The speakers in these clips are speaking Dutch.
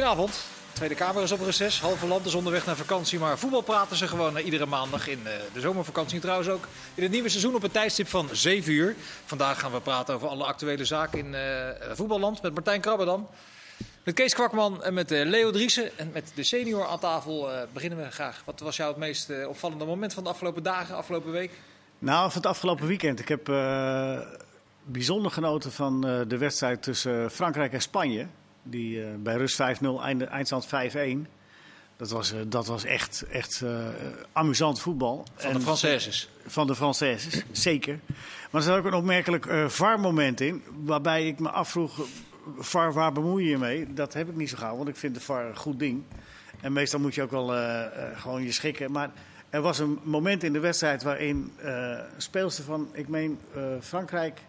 Goedenavond. Tweede Kamer is op reces. Halve land is onderweg naar vakantie. Maar voetbal praten ze gewoon eh, iedere maandag in eh, de zomervakantie. Trouwens ook in het nieuwe seizoen op een tijdstip van 7 uur. Vandaag gaan we praten over alle actuele zaken in eh, voetballand. Met Martijn Krabberdam. Met Kees Kwakman en met Leo Driessen. En met de senior aan tafel beginnen we graag. Wat was jou het meest opvallende moment van de afgelopen dagen, afgelopen week? Nou, van het afgelopen weekend. Ik heb bijzonder genoten van de wedstrijd tussen Frankrijk en Spanje. Die eh, bij rust 5-0, einde- eindstand 5-1. Dat was, eh, dat was echt, echt eh, amusant voetbal. Van de Françaises. Van de Françaises, zeker. Maar er zat ook een opmerkelijk VAR-moment in. Waarbij ik me afvroeg, VAR, waar bemoei je je mee? Dat heb ik niet zo gauw, want ik vind de VAR een goed ding. En meestal moet je ook wel gewoon je schikken. Maar er was een moment in de wedstrijd waarin speelster van, ik meen, Frankrijk...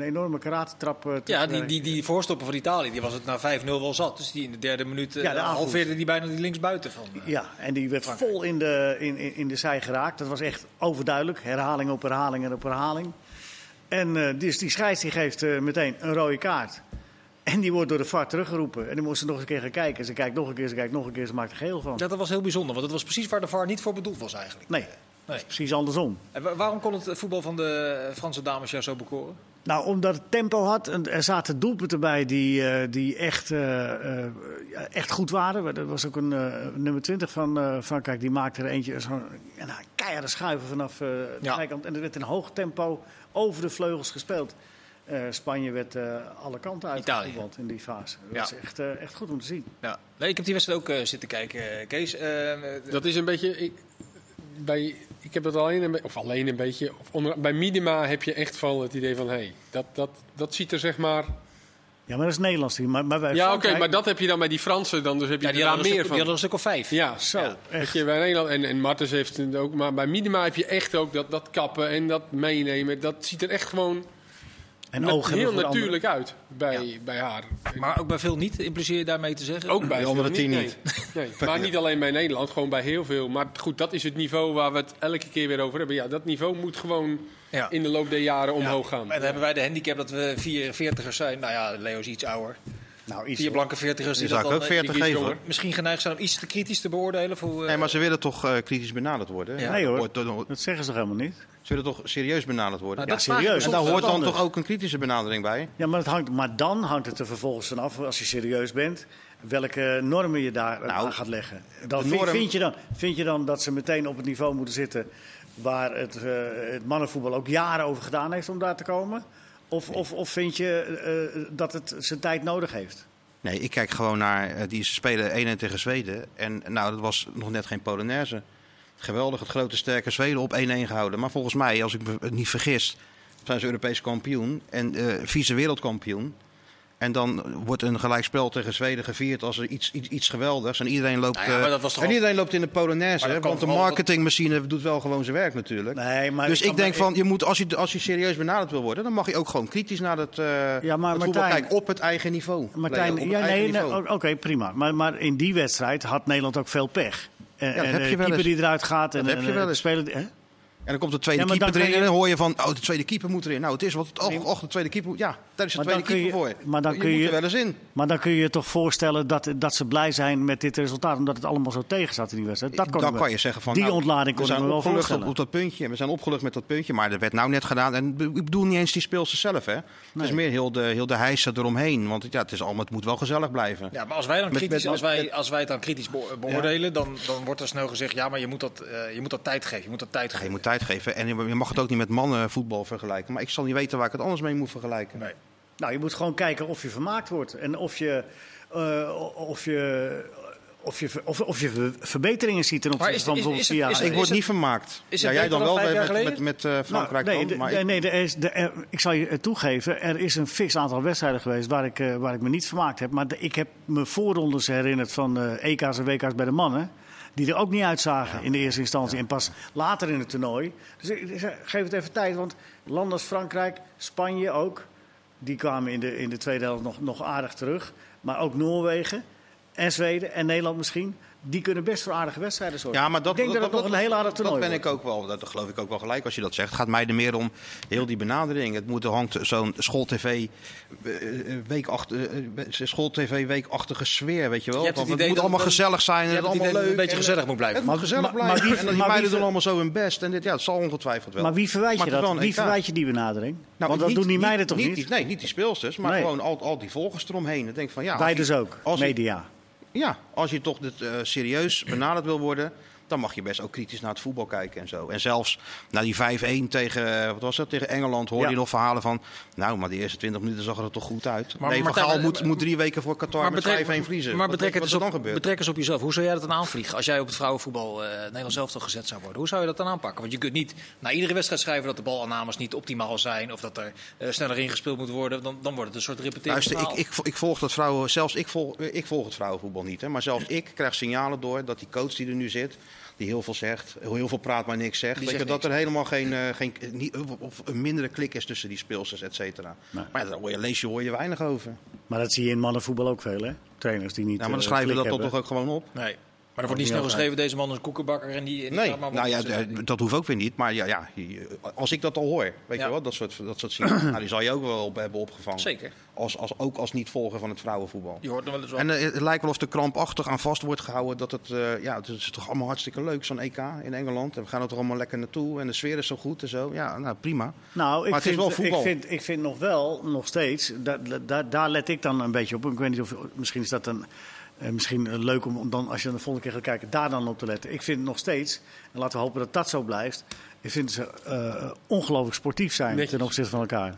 een enorme karatentrap... eh, Ja, die, die, die voorstopper van Italië, die was het na 5-0 wel zat. Dus die in de derde minuut eh, Ja, de aanvoer. halveerde die bijna die linksbuiten van. eh. Ja, en die werd Frankrijk. vol in de, in, in, in de zij geraakt. Dat was echt overduidelijk. Herhaling op herhaling en op herhaling. En eh, dus die scheids die geeft eh, meteen een rode kaart. En die wordt door de VAR teruggeroepen. En die moest ze nog eens een keer gaan kijken. Ze kijkt nog een keer, ze kijkt nog een keer, ze maakt er geel van. Ja, dat was heel bijzonder, want het was precies waar de VAR niet voor bedoeld was eigenlijk. Nee, Nee. precies andersom. En wa- waarom kon het voetbal van de Franse dames jou zo bekoren? Nou, omdat het tempo had. En er zaten doelpunten bij die, eh, die echt, eh, eh, echt goed waren. Er was ook een eh, nummer 20 van eh, Frankrijk. Die maakte er eentje zo'n ja, nou, keiharde schuiven vanaf eh, de Ja. zijkant. En er werd in hoog tempo over de vleugels gespeeld. Eh, Spanje werd eh, alle kanten uitgevoetbald in die fase. Dat Ja. was echt, eh, echt goed om te zien. Ja. Nee, ik heb die wedstrijd ook eh, zitten kijken, Kees. Dat is een beetje. Ik, bij, ik heb dat alleen een, be- of alleen een beetje. Of onder, bij Minima heb je echt van het idee van hé, hey, dat, dat, dat ziet er zeg maar. Ja, maar dat is Nederlands. Maar, maar bij Ja, oké, maar dat heb je dan bij die Fransen, dan dus heb je ja, die er een meer stuk, die van. hadden een stuk of vijf. Ja, Zo, ja. echt. Je bij Nederland en, en Martens heeft het ook, maar bij Minima heb je echt ook dat, dat kappen en dat meenemen. Dat ziet er echt gewoon en ogen hebben heel anderen. natuurlijk uit bij, bij haar. Maar ook bij veel niet, impliceer je daarmee te zeggen? Ook bij De andere tien Nee. Nee. Maar niet alleen bij Nederland, gewoon bij heel veel. Maar goed, dat is het niveau waar we het elke keer weer over hebben. Ja, dat niveau moet gewoon Ja. in de loop der jaren omhoog gaan. En dan hebben wij de handicap dat we vier veertigers zijn. Nou ja, Leo is iets ouder. Nou, iets Vier blanke veertigers die Die dat dan ook eh, 40 die iets geven. misschien geneigd zijn om iets te kritisch te beoordelen. Voor, eh, Nee, maar ze willen toch eh, kritisch benaderd worden? Ja. Nee hoor, dat zeggen ze toch helemaal niet? Ze willen toch serieus benaderd worden? Nou, Ja, dat serieus. en daar hoort dat dan anders. toch ook een kritische benadering bij? Ja, maar, het hangt, maar dan hangt het er vervolgens vanaf, als je serieus bent, welke normen je daar Nou, aan gaat leggen. Dan vind, norm- vind, je dan, vind je dan dat ze meteen op het niveau moeten zitten waar het, eh, het mannenvoetbal ook jaren over gedaan heeft om daar te komen? Of, of, of vind je eh, dat het zijn tijd nodig heeft? Nee, ik kijk gewoon naar eh, die ze spelen 1-1 tegen Zweden. En nou, dat was nog net geen Polonaise. Geweldig, het grote sterke Zweden op 1-1 gehouden. Maar volgens mij, als ik me het niet vergis, zijn ze Europees kampioen en eh vice wereldkampioen. En dan wordt een gelijkspel tegen Zweden gevierd als er iets, iets, iets geweldigs. En iedereen loopt, Nou ja, maar eh, dat en al- iedereen loopt in de Polonaise. dat hè, Want de marketingmachine doet wel gewoon zijn werk natuurlijk. Nee, maar dus ik denk maar- van, je moet, als, je, als je serieus benaderd wil worden, dan mag je ook gewoon kritisch naar het, eh Ja, maar het voetbal Martijn- kijken op het eigen niveau. Martijn, Leo, ja, nee, oké, prima. Maar, maar in die wedstrijd had Nederland ook veel pech. En, dat en heb de je wel keeper eens. die eruit gaat. En, Dat heb je wel eens. Spelen, dan komt de tweede Ja, keeper dan erin en dan hoor je van, oh, de tweede keeper moet erin. Nou, het is wat het, oh, och, de tweede keeper, moet- ja, daar is de Maar tweede keeper je- voor. maar dan je kun moet je- er wel eens in. Maar dan kun je je toch voorstellen dat, dat ze blij zijn met dit resultaat. Omdat het allemaal zo tegen zat in die wedstrijd. Dat kon dan kan je zeggen van, Die nou, ontlading we kon ik zijn wel op, voorstellen. op dat puntje. We zijn opgelucht met dat puntje, maar dat werd nou net gedaan. En ik bedoel niet eens die speelsters zelf, hè. Het is meer heel de, heel de hijsen eromheen. Want ja, het, is allemaal, het moet wel gezellig blijven. Ja, maar als wij, dan kritisch, met- als wij, als wij het dan kritisch be- beoordelen, dan, dan wordt er snel gezegd: ja, maar je moet dat, eh, je moet dat tijd geven. Je moet dat tijd Ja, je geven. moet tijd geven. En je mag het ook niet met mannenvoetbal vergelijken. Maar ik zal niet weten waar ik het anders mee moet vergelijken. Nee. Nou, je moet gewoon kijken of je vermaakt wordt. En of je, eh, of je, of je, of, of je ver- verbeteringen ziet ten Maar opzichte is- van is- bijvoorbeeld Ik word het- niet vermaakt. is ja, jij dan wel met, met, met, eh, Frankrijk Nou, nee, dan. de- Maar nee, ik- nee, de, er- ik zal je het toegeven. Er is een fix aantal wedstrijden geweest waar ik, eh, waar ik me niet vermaakt heb. Maar de- ik heb me voorrondes herinnerd van eh, EK's en WK's bij de mannen. Die er ook niet uitzagen in de eerste instantie. En pas later in het toernooi. Dus ik geef het even tijd. Want landen als Frankrijk, Spanje ook. Die kwamen in de, in de tweede helft nog, nog aardig terug. Maar ook Noorwegen en Zweden en Nederland misschien. Die kunnen best voor aardige wedstrijden zorgen. Ja, maar dat, ik denk dat, het nog een heel aardig toernooi Dat ben ik ook wel, dat geloof ik ook wel gelijk als je dat zegt. Het gaat mij er meer om heel die benadering. Het moet, er hangt zo'n schooltv eh, weekachtige, eh, schooltv weekachtige sfeer, weet je wel. Je het Want het idee moet dat- allemaal dat- gezellig zijn en het allemaal leuk. het een beetje en- gezellig moet blijven. Het moet Maar- gezellig maar- blijven. maar wie- en die meiden doen allemaal zo hun best. En dit, ja, het zal ongetwijfeld wel. Maar wie verwijt Maar je dat? Wie verwijt je die benadering? Nou, Want dat niet- doen die meiden toch niet? nee, niet die speelsters, maar gewoon al, al die volgers eromheen. Ik denk van, ja, Wij dus ook, media. Ja, als je toch dit, eh, serieus benaderd wil worden, dan mag je best ook kritisch naar het voetbal kijken en zo. En zelfs na die 5-1 tegen, eh, wat was dat, tegen Engeland hoorde Ja. je nog verhalen van... Nou, maar de eerste 20 minuten zag er toch goed uit. Maar- nee, Martijn, Gaal maar- moet, moet drie weken voor Qatar met betrek- 5-1 verliezen. Maar betrek het, wat er op, dan gebeurt? betrek eens op jezelf. Hoe zou jij dat dan aanvliegen? Als jij op het vrouwenvoetbal eh Nederlands zelf gezet zou worden. Hoe zou je dat dan aanpakken? Want je kunt niet na iedere wedstrijd schrijven dat de balaannames niet optimaal zijn. Of dat er eh, sneller ingespeeld moet worden. Dan, dan wordt het een soort repeterend Luister, ik, ik, ik volg dat vrouwen, zelfs ik volg, ik volg het vrouwenvoetbal niet. Hè, maar zelfs ik krijg signalen door dat die coach die er nu zit, die heel veel zegt, heel veel praat maar niks zegt, zegt dat niks. er helemaal geen, eh, geen niet, of een mindere klik is tussen die speelsters, et cetera. Nee. Maar ja, daar hoor je, lees je, hoor je weinig over. Maar dat zie je in mannenvoetbal ook veel, hè? Trainers die niet. Ja, maar dan eh, schrijven we dat toch ook gewoon op. Nee. Maar er wordt niet snel geschreven, deze man is een koekenbakker en die... en die Nee, nou ja, dat hoeft ook weer niet. Maar ja, ja, als ik dat al hoor, weet Ja. je wel, dat soort, dat soort nou, die zal je ook wel op hebben opgevangen. Zeker. Als, als, ook als niet-volger van het vrouwenvoetbal. Je hoort nog wel eens. En eh, het lijkt wel of er krampachtig aan vast wordt gehouden dat het, eh, ja, het is toch allemaal hartstikke leuk, zo'n EK in Engeland. En we gaan er toch allemaal lekker naartoe en de sfeer is zo goed en zo. Ja, nou prima. Nou, ik Maar het is vind, wel voetbal. Ik vind, ik vind nog wel, nog steeds, daar, daar, daar let ik dan een beetje op. Ik weet niet of, misschien is dat een, eh, misschien eh, leuk om om dan, als je de volgende keer gaat kijken, daar dan op te letten. Ik vind nog steeds, en laten we hopen dat dat zo blijft, ik vind ze eh, ongelooflijk sportief zijn Netjes. ten opzichte van elkaar.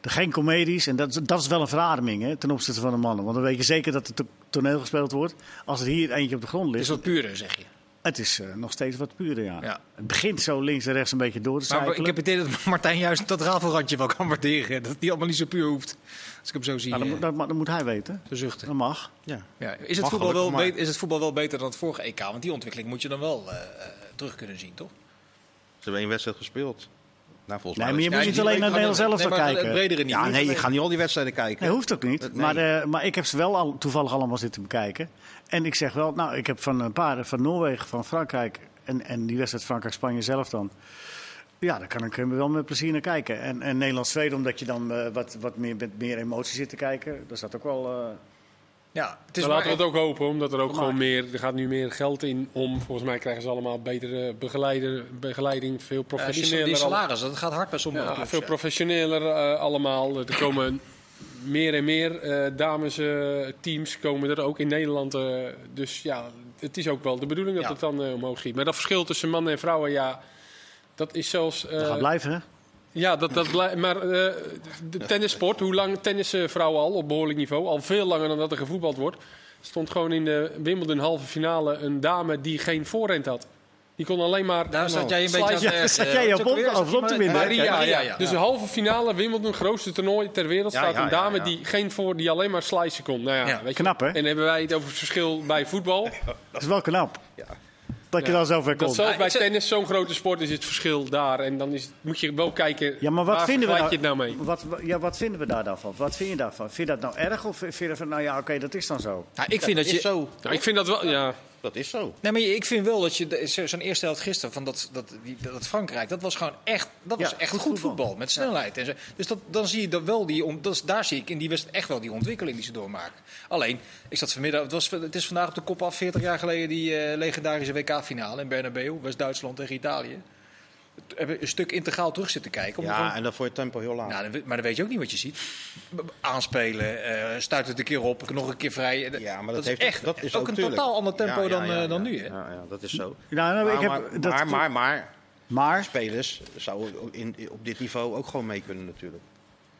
Er geen comedies, en dat, is- dat is wel een verademing hè, ten opzichte van de mannen. Want dan weet je zeker dat het to- toneel gespeeld wordt. Als er hier eentje op de grond Het ligt, is wat puurder, zeg je. Het is eh, nog steeds wat puurder, ja. Ja. Het begint zo links en rechts een beetje door te Maar cyclen. ik heb het idee dat Martijn juist dat rafelrandje wel kan waarderen. Dat die allemaal niet zo puur hoeft. Als ik hem zo zie Nou, dat, moet- dat, dat moet hij weten. te zuchten. Dat mag. Ja. Ja. Is, het Mag voetbal wel beter, is het voetbal wel beter dan het vorige EK? Want die ontwikkeling moet je dan wel eh, eh, terug kunnen zien, toch? Ze hebben één wedstrijd gespeeld. Nou, volgens Nee, mij maar je is- moet niet alleen naar maar- zelf nee, kijken. Het bredere niet. Ja, nee, ik ga niet al die wedstrijden kijken. Nee, hoeft ook niet. Nee. Maar, eh, maar ik heb ze wel al, toevallig allemaal zitten bekijken. En ik zeg wel, nou, ik heb van een paar van Noorwegen, van Frankrijk en, en die wedstrijd Frankrijk-Spanje zelf dan. Ja, daar kan ik wel met plezier naar kijken. En, en Nederland-Zweden, omdat je dan eh, wat, wat meer, met meer emotie zit te kijken. Daar staat ook wel... eh, Ja, het is Maar laten we het ook hopen, omdat er ook gewoon meer, er gaat nu meer geld in om. Volgens mij krijgen ze allemaal betere begeleider, begeleiding, veel ja, die, professioneler. die al- salaris, dat gaat hard bij sommige Ja, clubs. veel ja. professioneler eh, allemaal. Er komen meer en meer eh damesteams komen er ook in Nederland. eh, dus ja, het is ook wel de bedoeling dat Ja. het dan eh, omhoog schiet. Maar dat verschil tussen mannen en vrouwen, ja, dat is zelfs... eh, dat gaat blijven, hè? Ja, dat, dat blij- maar eh, de tennissport, hoe lang tennissen vrouwen al op behoorlijk niveau? Al veel langer dan dat er gevoetbald wordt. stond gewoon in de Wimbledon halve finale een dame die geen voorhand had. Die kon alleen maar... Daar zat jij een beetje aan Ja, zat jij op op- of op te winnen? Maria, ja. ja. Dus de halve finale Wimbledon, grootste toernooi ter wereld, Ja, staat ja, een dame ja, ja. die geen voor, die alleen maar slicen kon. Nou ja, Ja. weet je. Knap, hè? En hebben wij het over het verschil bij voetbal. Dat is wel knap. Ja. Dat je Dat komt. zelfs Ja, bij tennis zo'n grote sport is het verschil daar. En dan is, moet je wel kijken, Ja, maar wat waar vinden we nou, je het nou mee? Wat, ja, wat vinden we daar dan van? Wat vind je daarvan? Vind je dat nou erg of vind je van, nou ja, oké, dat is dan zo? Ja, ik vind dat is je... zo. Nou, ik vind dat wel, ja. Dat is zo. Nee, maar ik vind wel dat je zo'n eerste helft gisteren van dat, dat, die, dat Frankrijk, dat was gewoon echt, dat was echt goed goed, voetbal. voetbal, met snelheid. En zo. Dus dat, dan zie je dat wel die, om- dat is, daar zie ik in die wedstrijd echt wel die ontwikkeling die ze doormaken. Alleen, ik zat vanmiddag, het, was, het is vandaag op de kop af, 40 jaar geleden die eh, legendarische WK-finale in Bernabeu, West-Duitsland tegen Italië. Een stuk integraal terug zitten kijken. Om Ja, gewoon- en dan voor je tempo heel laag. nou, maar dan weet je ook niet wat je ziet. Aanspelen, eh stuit het een keer op, nog een keer vrij. Ja, maar dat, heeft echt dat is ook een tuurlijk. totaal ander tempo Ja, ja, dan, ja, eh, dan ja. nu. Hè? Ja, ja, dat is zo. Ja, nou, ik maar, heb, maar, dat, maar, maar, maar maar, spelers zouden in, op dit niveau ook gewoon mee kunnen natuurlijk.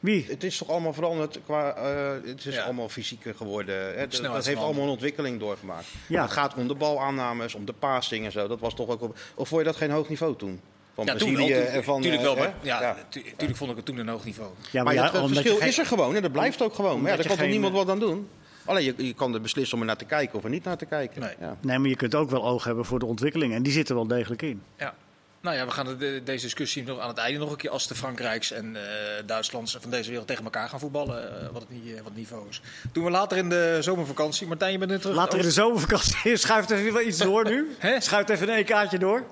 wie? Het is toch allemaal veranderd qua. eh, het is Ja. allemaal fysieker geworden. Hè? Dat- heeft allemaal een ontwikkeling doorgemaakt. Ja. Het gaat om de balaannames, om de passing en zo. Dat was toch ook op. Of vond je dat geen hoog niveau toen? Van Ja, wel. Brazilië en van. tuurlijk eh, wel. Maar, ja, Ja. tuurlijk vond ik het toen een hoog niveau. Ja, Maar het verschil is er gewoon en dat blijft ook gewoon. Maar ja, daar kan toch niemand wat aan doen? Alleen je, je kan er beslissen om er naar te kijken of er niet naar te kijken. Nee. Ja. Nee, maar je kunt ook wel oog hebben voor de ontwikkeling. En die zit er wel degelijk in. Ja. Nou ja, we gaan de- deze discussie nog aan het einde nog een keer als de Frankrijks en eh Duitslands van deze wereld tegen elkaar gaan voetballen. eh, wat, het, wat het niveau is. Doen we later in de zomervakantie. Martijn, je bent nu terug. Later in de zomervakantie. Schuift even wel iets door nu. Hè? Schuift even een EK'tje door.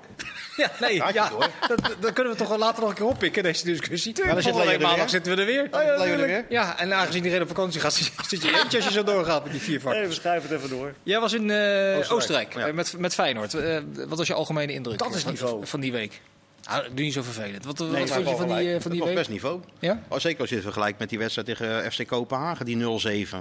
Ja, nee, ja, dat, dat kunnen we toch wel later nog een keer oppikken, deze discussie. dan zit maandag zitten we er weer. Er weer. Ja, en aangezien iedereen op vakantie gaat, zit je eentje als je zo doorgaat met die vier vakken. Even schuiven het even door. Jij was in eh, Oostenrijk, ja. eh, met, met Feyenoord. Eh, wat was je algemene indruk Dat is van, niveau. van die week? Ah, doe niet zo vervelend. Wat, wat Nee, vond je van die, van Het die was week? best niveau. Ja? Oh, zeker als je het vergelijkt met die wedstrijd tegen FC Kopenhagen, die 0-7.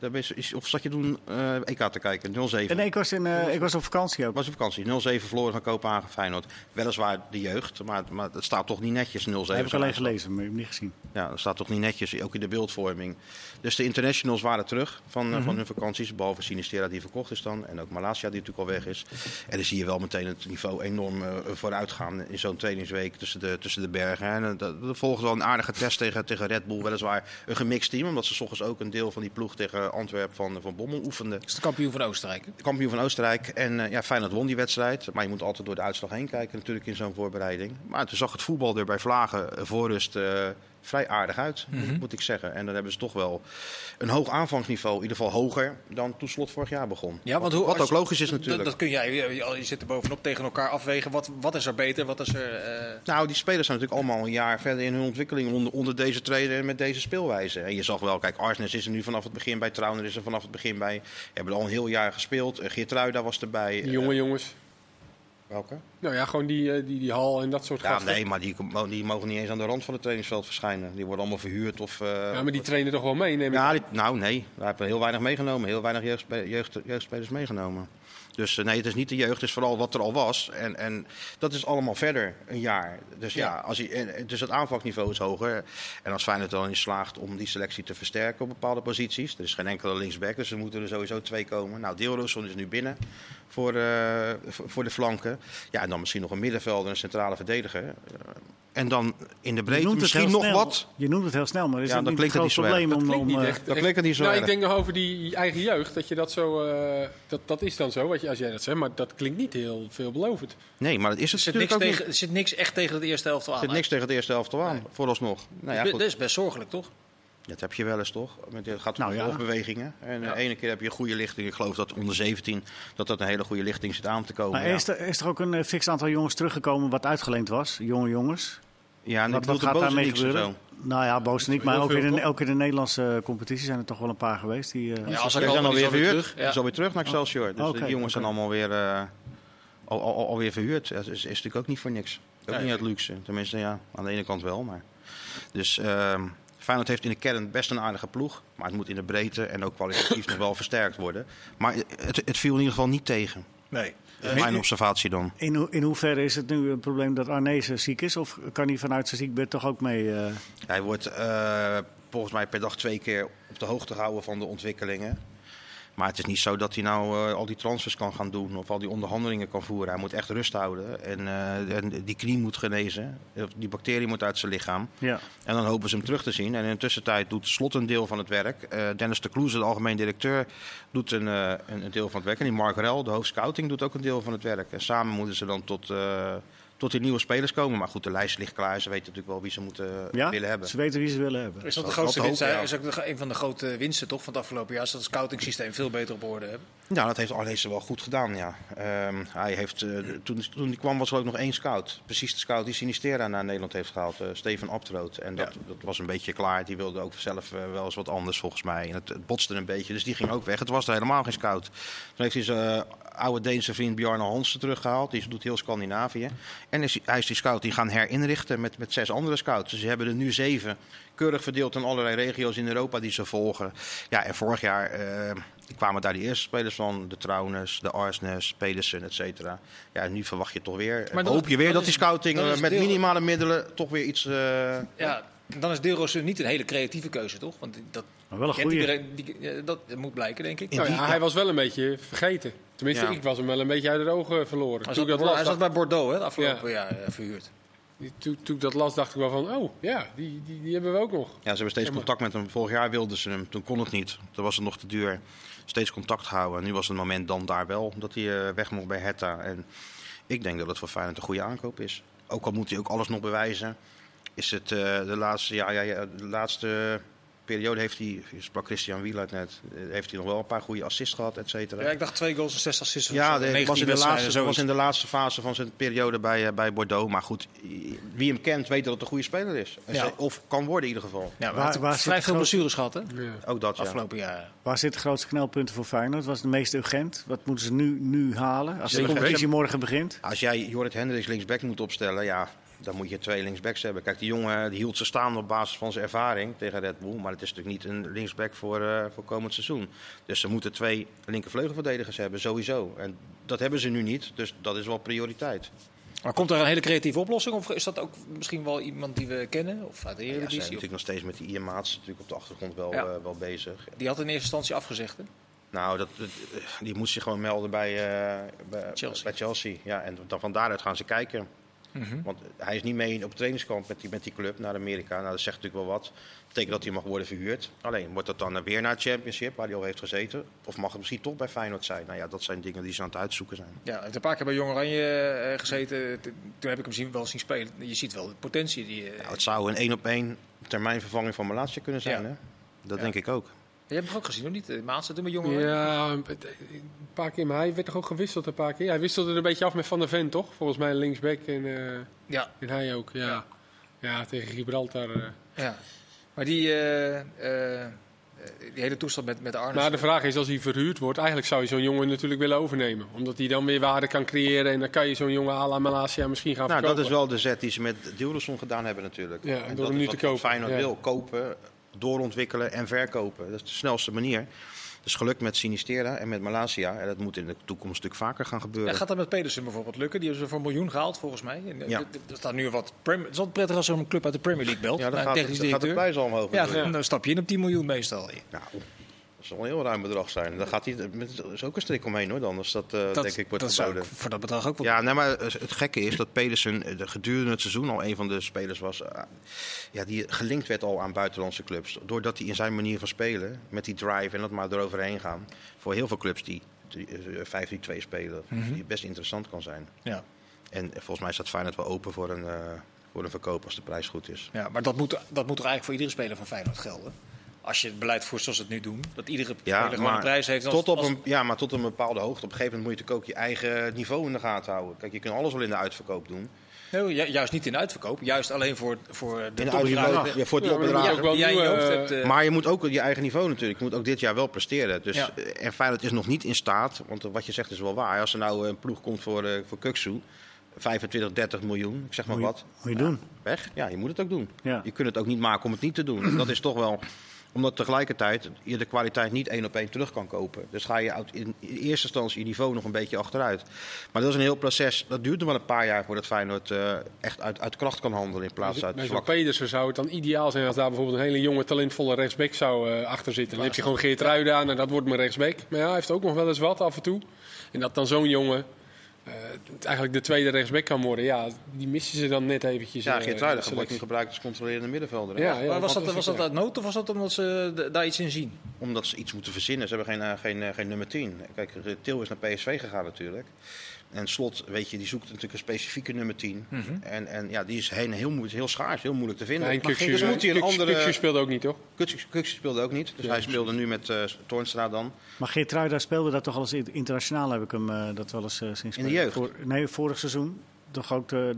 Daar ben je- is- Of zat je toen eh, EK te kijken? 0-7. En nee, ik was, in, eh, ik was op vakantie ook. was op vakantie. 0-7 verloren van Kopenhagen Feyenoord. Weliswaar de jeugd, maar, maar het staat toch niet netjes 0-7. Dat heb ik alleen gelezen, maar ik heb niet gezien. Ja, dat staat toch niet netjes, ook in de beeldvorming. Dus de internationals waren terug van, Mhm. eh, van hun vakanties. Behalve Sinistera die verkocht is dan. En ook Malasia die natuurlijk al weg is. En dan zie je wel meteen het niveau enorm eh, vooruit gaan in zo'n trainingsweek tussen de, tussen de bergen. En dat, dat volgt wel een aardige test tegen, tegen Red Bull. Weliswaar een gemixt team, omdat ze 's ochtends ook een deel van die ploeg tegen Antwerpen van, van Bommel oefenden. Dat is de kampioen van Oostenrijk. hè? Kampioen van Oostenrijk. En eh, ja, Feyenoord won die wedstrijd. Maar je moet altijd door de uitslag heen kijken natuurlijk in zo'n voorbereiding. Maar toen zag het voetbal er bij Vlagen eh, voor rust eh, vrij aardig uit, moet- moet ik zeggen. En dan hebben ze toch wel een hoog aanvangsniveau. In ieder geval hoger dan toen Slot vorig jaar begon. Ja, want wat hoe, wat ook je- logisch is natuurlijk. Dat, kun jij, je, je zit er bovenop tegen elkaar afwegen. Wat, wat is er beter? Wat is er... eh, Nou, die spelers zijn natuurlijk allemaal een jaar verder in hun ontwikkeling onder, onder deze trainer en met deze speelwijze. En je zag wel, kijk, Arsenis is er nu vanaf het begin bij, Trauner is er vanaf het begin bij. Hebben al een heel jaar gespeeld. Eh, Geertruida was erbij. Die jonge jongens. Welke? Nou ja, gewoon die, eh, die, die hal en dat soort Ja, gasten. nee, maar die, die mogen niet eens aan de rand van het trainingsveld verschijnen. Die worden allemaal verhuurd of... eh, Ja, maar die trainen toch wel mee, neem ik ja, aan. die- nou nee, we hebben heel weinig meegenomen. Heel weinig jeugdspe- jeugd, jeugdspelers meegenomen. Dus eh, nee, het is niet de jeugd, het is vooral wat er al was. En, en dat is allemaal verder, een jaar. Dus ja, als je, dus het aanvakniveau is hoger. En als Feyenoord dan in slaagt om die selectie te versterken op bepaalde posities. Er is geen enkele linksback, dus er moeten er sowieso twee komen. Nou, Deelrooson is nu binnen voor, eh, voor de flanken. Ja, en dan misschien nog een middenvelder, een centrale verdediger. Eh, En dan in de breedte het misschien nog snel. wat. Je noemt het heel snel, maar is Ja, dat klinkt het niet zo probleem Dat om... klinkt niet eh, echt. dat klinkt het niet zo nou, erg. ik denk nog over die eigen jeugd, dat je dat zo... eh, dat, dat is dan zo, wat je, als jij dat zegt. Maar dat klinkt niet heel veelbelovend. Nee, maar dat is er, het zit niks ook niet. tegen, er zit niks echt tegen het eerste helft aan. Er zit niks tegen de eerste helft aan, vooralsnog. Nou ja, dat goed. is best zorgelijk, toch? Dat heb je wel eens toch? Met- Het gaat om Nou ja. golfbewegingen. En de ene keer heb je een goede lichting. Ik geloof dat onder 17 dat dat een hele goede lichting zit aan te komen. Maar ja. is, er, is er ook een eh, fix aantal jongens teruggekomen wat uitgeleend was? Jonge jongens. ja, en Wat, gaat de daarmee gebeuren? zo. Nou ja, boos niet, maar ook in, de, toch? ook in de Nederlandse eh, competitie zijn er toch wel een paar geweest. Die, eh, Ja, als Ze er zijn komen, alweer die is alweer verhuurd. terug. Die is alweer terug naar Excelsior. Dus Oké, die jongens zijn allemaal weer, eh, al, al, al- alweer verhuurd. Ja, Dat is, is natuurlijk ook niet voor niks. Ook niet uit luxe. Tenminste, ja, aan de ene kant wel. Maar. Dus ehm Feyenoord heeft in de kern best een aardige ploeg. Maar het moet in de breedte en ook kwalitatief nog wel versterkt worden. Maar het, het viel in ieder geval niet tegen. Nee. Dat is mijn observatie dan. in, ho- in hoeverre is het nu een probleem dat Arnezen ziek is? Of kan hij vanuit zijn ziekbed toch ook mee... eh, Hij wordt eh, volgens mij per dag twee keer op de hoogte gehouden van de ontwikkelingen. Maar het is niet zo dat hij nou eh, al die transfers kan gaan doen of al die onderhandelingen kan voeren. Hij moet echt rust houden en, eh, en die knie moet genezen. Die bacterie moet uit zijn lichaam. ja. En dan hopen ze hem terug te zien. En in de tussentijd doet Slot een deel van het werk. Eh, Dennis de Kloeze, de algemeen directeur, doet een, een, deel van het werk. En die Mark Rel, de hoofdscouting, doet ook een deel van het werk. En samen moeten ze dan tot, tot die nieuwe spelers komen. Maar goed, de lijst ligt klaar. Ze weten natuurlijk wel wie ze moeten ja? willen hebben. Ze weten wie ze willen hebben. Is dat de grootste winst? ja. Is ook een van de grote winsten toch, van het afgelopen jaar? Is dat het scoutingsysteem veel beter op orde hebben? Nou, dat heeft Arnees wel goed gedaan, ja. Ehm, hij heeft, eh, toen, toen hij kwam was er ook nog één scout. Precies de scout die Sinistera naar Nederland heeft gehaald, eh, Steven Abtroot. En dat, dat was een beetje klaar. Die wilde ook zelf eh, wel eens wat anders volgens mij. En het, het botste een beetje, dus die ging ook weg. Het was er helemaal geen scout. Toen heeft hij zijn eh, oude Deense vriend Bjarne Hansen teruggehaald. Die doet heel Scandinavië. En is, hij is die scout die gaan herinrichten met, met zes andere scouts. Dus ze hebben er nu zeven keurig verdeeld in allerlei regio's in Europa die ze volgen. Ja, en vorig jaar eh, kwamen daar die eerste spelers van. De Trauners, de Arsnes, Pedersen, et cetera. Ja, en nu verwacht je toch weer, Maar dan- hoop je weer dat die scouting eh, met deel- minimale middelen toch weer iets... eh, Ja, dan is Deelroos niet een hele creatieve keuze, toch? Want dat, Maar wel een goede. dat moet blijken, denk ik. Nou ja, hij was wel een beetje vergeten. Tenminste, Ja. ik was hem wel een beetje uit de ogen verloren. Hij Toen zat, ik dat las, hij zat bij Bordeaux, hè, de afgelopen jaar eh, verhuurd. toen, toen ik dat las, dacht ik wel van... Oh, ja, die, die, die hebben we ook nog. Ja, ze hebben steeds contact met hem. Vorig jaar wilden ze hem, toen kon het niet. Toen was het nog te duur. Steeds contact houden. En nu was het moment dan daar wel, dat hij eh, weg mocht bij Hertha. En Ik denk dat het voor Feyenoord een goede aankoop is. Ook al moet hij ook alles nog bewijzen. Is het eh, de, laatste, ja, ja, ja, de laatste periode heeft hij, sprak Christian Wieluid net, eh, heeft hij nog wel een paar goede assists gehad, et cetera. Ja, ik dacht twee goals en zes assists. Ja, of zo. de- 19 was in, de laatste, was in de laatste fase van zijn periode bij, eh, bij Bordeaux. Maar goed, wie hem kent weet dat het een goede speler is. Ja. Of kan worden in ieder geval. Ja, Waar- waar zit vrij het veel blessures gehad, hè? Ja. Ook dat, ja. Afgelopen jaar. Waar zit de grootste knelpunten voor Feyenoord? Wat is het meest urgent? Wat moeten ze nu, nu halen als de competitie morgen begint? Als jij Jorrit Hendricks linksback moet opstellen, ja, dan moet je twee linksbacks hebben. Kijk, die jongen die hield ze staan op basis van zijn ervaring tegen Red Bull. Maar het is natuurlijk niet een linksback voor, eh, voor komend seizoen. Dus ze moeten twee linkervleugelverdedigers hebben, sowieso. En dat hebben ze nu niet, dus dat is wel prioriteit. Maar komt er een hele creatieve oplossing? Of is dat ook misschien wel iemand die we kennen? Of uit de Ja, ze zijn Eredivisie? natuurlijk nog steeds met die Ian Maats natuurlijk op de achtergrond wel, Ja. eh, wel bezig. die had in eerste instantie afgezegd, hè? Nou, dat, dat- die moet zich gewoon melden bij, eh, bij, Chelsea. bij Chelsea. Ja, en dan van daaruit gaan ze kijken. Want hij is niet mee op trainingskamp met die, met die club naar Amerika. Nou, dat zegt natuurlijk wel wat. Dat betekent dat hij mag worden verhuurd. Alleen, wordt dat dan weer naar het Championship, waar hij al heeft gezeten? Of mag het misschien toch bij Feyenoord zijn? Nou ja, dat zijn dingen die ze aan het uitzoeken zijn. Ja, hij heeft een paar keer bij Jong Oranje eh, gezeten. Toen heb ik hem zien, wel zien spelen. Je ziet wel de potentie. Die, eh, Nou, het zou een één op één termijnvervanging van Malatia kunnen zijn, Ja. hè? Dat Ja. denk ik ook. Je hebt hem ook gezien, of niet? De Maatse toen bij Jong Oranje. Ja, een paar keer, maar hij werd toch ook gewisseld een paar keer? Hij wisselde er een beetje af met Van der Ven, toch? Volgens mij linksback en, eh, Ja, en hij ook, ja. Ja. Ja, tegen Gibraltar. eh. ja. Maar die, eh, eh, eh, die hele toestand met, met Arnes. Maar de vraag is, als hij verhuurd wordt, eigenlijk zou je zo'n jongen natuurlijk willen overnemen. Omdat hij dan weer waarde kan creëren en dan kan je zo'n jongen à la Malasia misschien gaan Nou, verkopen. dat is wel de zet die ze met Dilderson gedaan hebben natuurlijk. Ja, En door dat hem nu te kopen, Feyenoord ja. wil, kopen, doorontwikkelen en verkopen. Dat is de snelste manier. Dat is gelukt met Sinistera en met Malasia. En dat moet in de toekomst natuurlijk vaker gaan gebeuren. Ja, gaat dat met Pedersen bijvoorbeeld lukken? Die hebben ze voor een miljoen gehaald, volgens mij. En, eh, Ja. Er staat nu wat. Het is altijd prettig als er een club uit de Premier League belt. ja, dan gaat, technisch het, gaat de prijs al omhoog. Ja, dan stap je in op 10 miljoen meestal. Nou, dat zal een heel ruim bedrag zijn. Dan gaat hij, met- er is ook een strik omheen hoor. Dan is dat, eh, denk ik wordt dat zou voor dat bedrag ook wel. Ja, nee, maar het gekke is dat Pedersen eh, de- gedurende het seizoen al een van de spelers was. eh, ja, die gelinkt werd al aan buitenlandse clubs. Doordat hij in zijn manier van spelen, met die drive en dat maar eroverheen gaan. Voor heel veel clubs die, die eh, 5-3-2 spelen, die best interessant kan zijn. Ja. En volgens mij staat Feyenoord wel open voor een, eh, voor een verkoop als de prijs goed is. Ja, maar dat moet, dat moet toch eigenlijk voor iedere speler van Feyenoord gelden? Als je het beleid voert zoals het nu doen. Dat iedere speler gewoon een prijs heeft. als- tot op als- een, ja, maar tot een bepaalde hoogte. Op een gegeven moment moet je natuurlijk ook je eigen niveau in de gaten houden. Kijk, je kunt alles wel in de uitverkoop doen. Nee, ju- juist niet in de uitverkoop. Juist alleen voor, voor de In de topbedragen. ja, voor Ja, maar je moet topbedragen. ook wel die jij in je nieuwe, hoofd eh, hebt. eh, Maar je moet ook je eigen niveau natuurlijk. Je moet ook dit jaar wel presteren. Dus, Ja. eh, En Feyenoord is nog niet in staat, want wat je zegt is wel waar. Als er nou een ploeg komt voor, eh voor Kuksu, 25, 30 miljoen, ik zeg maar Moet je- wat. moet je doen. Weg? Ja, je moet het ook doen. Ja. Je kunt het ook niet maken om het niet te doen. En dat is toch wel omdat tegelijkertijd je de kwaliteit niet één op één terug kan kopen. Dus ga je in eerste instantie je niveau nog een beetje achteruit. Maar dat is een heel proces. Dat duurt nog wel een paar jaar voordat Feyenoord eh, echt uit, uit kracht kan handelen in plaats uit zwak. Pedersen zou het dan ideaal zijn als daar bijvoorbeeld een hele jonge, talentvolle rechtsback zou eh, achter zitten. Dan heb je gewoon Geert Ruida aan en dat wordt mijn rechtsback. Maar ja, hij heeft ook nog wel eens wat af en toe. En dat dan zo'n jongen eh, eigenlijk de tweede rechtsback kan worden. Ja, die missen ze dan net eventjes. Ja, eh, Geert Ruijden in de wordt nu gebruikt als controlerende middenvelder. Ja, ja, maar was dat, was dat uit nood of was dat omdat ze daar iets in zien? Omdat ze iets moeten verzinnen. Ze hebben geen, eh, geen, eh, geen nummer 10. Kijk, eh, Til is naar PSV gegaan natuurlijk. En Slot, weet je, die zoekt natuurlijk een specifieke nummer 10. En, en ja, die is heen, heel, moeilijk, heel schaars, heel moeilijk te vinden. En Kukçu- dus moet hij een andere... Speelde ook niet, toch? Kukçu speelde ook niet. Dus hij speelde nu met eh Toornstra dan. Maar Geert Ruida speelde dat toch al eens in- internationaal, heb ik hem eh, dat wel eens eh, zien spelen. de jeugd? Voor- nee, vorig seizoen. Toch ook de,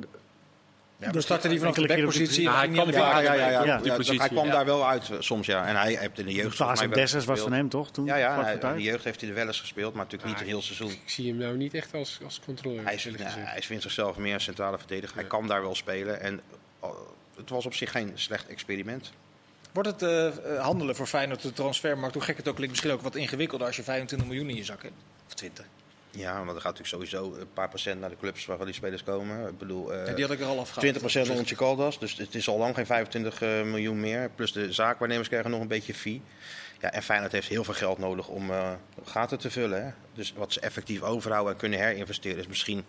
Ja, dan startte hij vanaf de backpositie. Hij kwam ja, ja, ja, Ja, die positie, hij kwam daar wel uit eh, soms, ja. En hij heeft in de jeugd... en wel Dessers was van hem, toch? Toen Ja, ja hij- het in de jeugd heeft hij er wel eens gespeeld, maar natuurlijk niet een heel seizoen. Ik zie hem nou niet echt als, als controleur. Hij, is, vindt zichzelf meer een centrale verdediger. Hij kan daar wel spelen. En oh, het was op zich geen slecht experiment. Wordt het eh, eh, handelen voor Feyenoord de transfermarkt, hoe gek het ook klinkt, misschien ook wat ingewikkelder als je 25 miljoen in je zak hebt? Of 20? Ja, want er gaat natuurlijk sowieso een paar procent naar de clubs waarvan die spelers komen. Ik bedoel, eh, Ja, die had ik er al afgehaald. 20 procent onder Caldas. Dus het is al lang geen 25 eh, miljoen meer. Plus de zaakwaarnemers krijgen nog een beetje fee. Ja, en Feyenoord heeft heel veel geld nodig om eh, gaten te vullen. Hè. Dus wat ze effectief overhouden en kunnen herinvesteren is misschien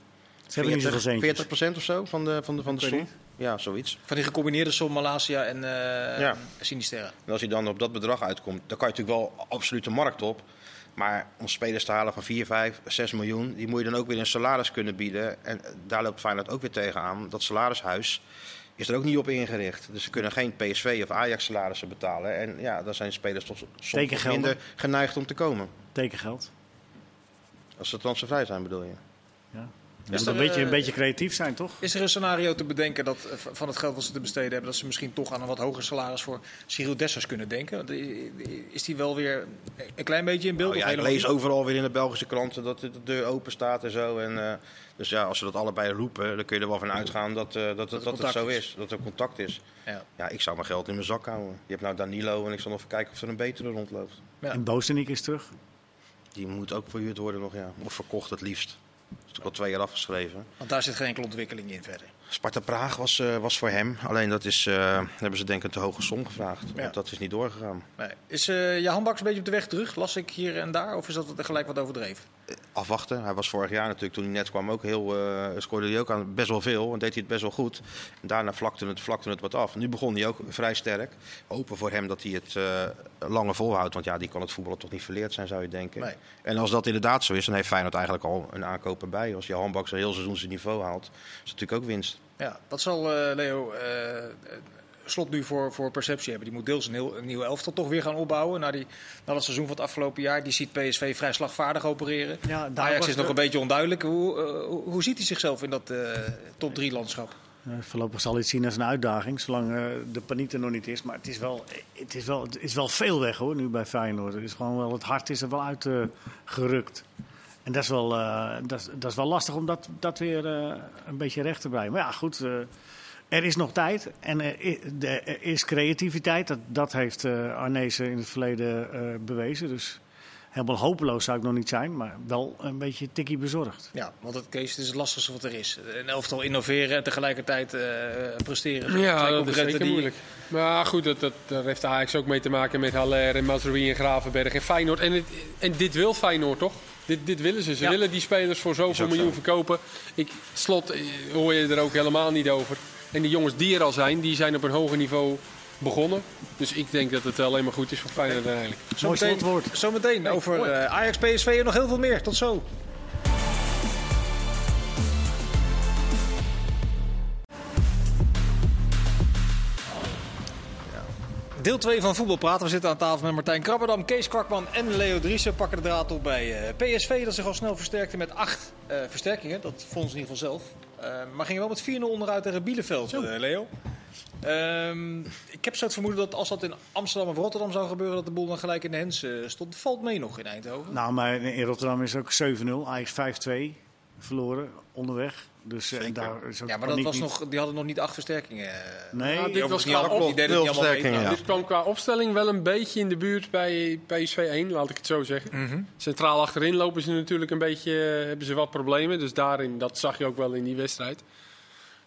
Ze hebben niet zoveel 40, centjes. 40 procent of zo van de, van de, van de som. Ja, zoiets. Van die gecombineerde som Malasia en eh Ja. Sinisterra. En als hij dan op dat bedrag uitkomt, dan kan je natuurlijk wel absoluut de markt op. Maar om spelers te halen van 4, 5, 6 miljoen, die moet je dan ook weer een salaris kunnen bieden. En daar loopt Feyenoord ook weer tegenaan. Dat salarishuis is er ook niet op ingericht. Dus ze kunnen geen PSV of Ajax salarissen betalen. En ja, dan zijn spelers toch soms minder geneigd om te komen. Tekengeld. Als ze transfervrij zijn, bedoel je? Ja. Je Is moet er, een, beetje, eh, een beetje creatief zijn, toch? Is er een scenario te bedenken dat eh, van het geld dat ze te besteden hebben, dat ze misschien toch aan een wat hoger salaris voor Cyril Dessers kunnen denken? Want, eh, Is die wel weer een klein beetje in beeld? Nou of ja, ik lees overal weer in de Belgische kranten dat de deur open staat en zo. En, eh, dus ja, als ze dat allebei roepen, dan kun je er wel van uitgaan dat, eh, dat, dat, dat het zo is. is. Dat er contact is. Ja. Ja, ik zou mijn geld in mijn zak houden. Je hebt nou Danilo en ik zal nog even kijken of er een betere rondloopt. Ja. En Bozenik is terug. Die moet ook verhuurd worden nog, ja. Of verkocht het liefst. Dat is natuurlijk al twee jaar afgeschreven. Want daar zit geen enkele ontwikkeling in verder. Sparta Praag was, eh, was voor hem. Alleen dat is, eh, hebben ze denk ik een te hoge som gevraagd. Ja. Dat is niet doorgegaan. Nee. Is eh je handbaks een beetje op de weg terug? Las ik hier en daar? Of is dat gelijk wat overdreven? Afwachten. Hij was vorig jaar natuurlijk, toen hij net kwam, ook heel, eh scoorde hij ook aan best wel veel. En deed hij het best wel goed. En daarna vlakte het, vlakte het wat af. Nu begon hij ook vrij sterk. Hopen voor hem dat hij het eh langer volhoudt. Want ja, die kan het voetballen toch niet verleerd zijn, zou je denken. Nee. En als dat inderdaad zo is, dan heeft Feyenoord eigenlijk al een aankoop erbij. Als je handbak zijn heel seizoen zijn niveau haalt, is natuurlijk ook winst. Ja, wat zal eh, Leo Slot nu voor, voor perceptie hebben? Die moet deels een, heel, een nieuwe elftal toch weer gaan opbouwen. Na, die, na dat seizoen van het afgelopen jaar. Die ziet PSV vrij slagvaardig opereren. Ja, daar Ajax is nog de- een beetje onduidelijk. Hoe, eh, hoe, hoe ziet hij zichzelf in dat eh, top 3 landschap? Eh, voorlopig zal hij het zien als een uitdaging, zolang eh, de paniek er nog niet is. Maar het is wel, het is wel, het is wel veel weg hoor, nu bij Feyenoord. Het, is gewoon wel, het hart is er wel uitgerukt. en dat is wel, eh, dat, is- dat is wel lastig om dat, dat weer eh, een beetje recht te breien. Maar ja, goed, eh, er is nog tijd en er er is creativiteit. Dat, dat heeft eh Arnezen in het verleden eh, bewezen. Dus helemaal hopeloos zou ik nog niet zijn, maar wel een beetje tikkie bezorgd. Ja, want het, Kees, het is het lastigste wat er is. Een elftal innoveren en tegelijkertijd eh, presteren. Ja, dat is zeker die- moeilijk. Maar goed, dat, dat, daar heeft Ajax ook mee te maken met Haller en Mazraoui en Gravenberg en Feyenoord. En, het, en dit wil Feyenoord toch? Dit, dit willen ze. Ze Ja. willen die spelers voor zoveel miljoen zo. verkopen. Ik, slot hoor je er ook helemaal niet over. En die jongens die er al zijn, die zijn op een hoger niveau begonnen. Dus ik denk dat het alleen maar goed is voor Feyenoord uiteindelijk. Mooi Zometeen, slotwoord. zometeen over eh, Ajax, PSV en nog heel veel meer. Tot zo. Deel 2 van Voetbal Praten. We zitten aan tafel met Martijn Krabberdam, Kees Kwakman en Leo Driessen. Pakken de draad op bij eh, PSV, dat zich al snel versterkte met acht eh, versterkingen. Dat vonden ze in ieder geval zelf. Eh, maar gingen wel met 4-0 onderuit tegen Bielefeld, eh, Leo. Ehm, ik heb zo het vermoeden dat als dat in Amsterdam of Rotterdam zou gebeuren, dat de boel dan gelijk in de hens eh, stond. Valt mee nog in Eindhoven. Nou, maar in Rotterdam is ook 7-0. Ajax 5-2 verloren onderweg. Dus eh, Zeker. daar is ook ja, maar dat was nog, die hadden nog niet acht versterkingen. Nee, Nou, dit Die was niet qua op- die deden het niet allemaal mee. versterkingen, ja. Dit kwam qua opstelling wel een beetje in de buurt bij PSV 1, laat ik het zo zeggen. Mhm. Centraal achterin lopen ze natuurlijk een beetje, eh, hebben ze wat problemen. Dus daarin, dat zag je ook wel in die wedstrijd.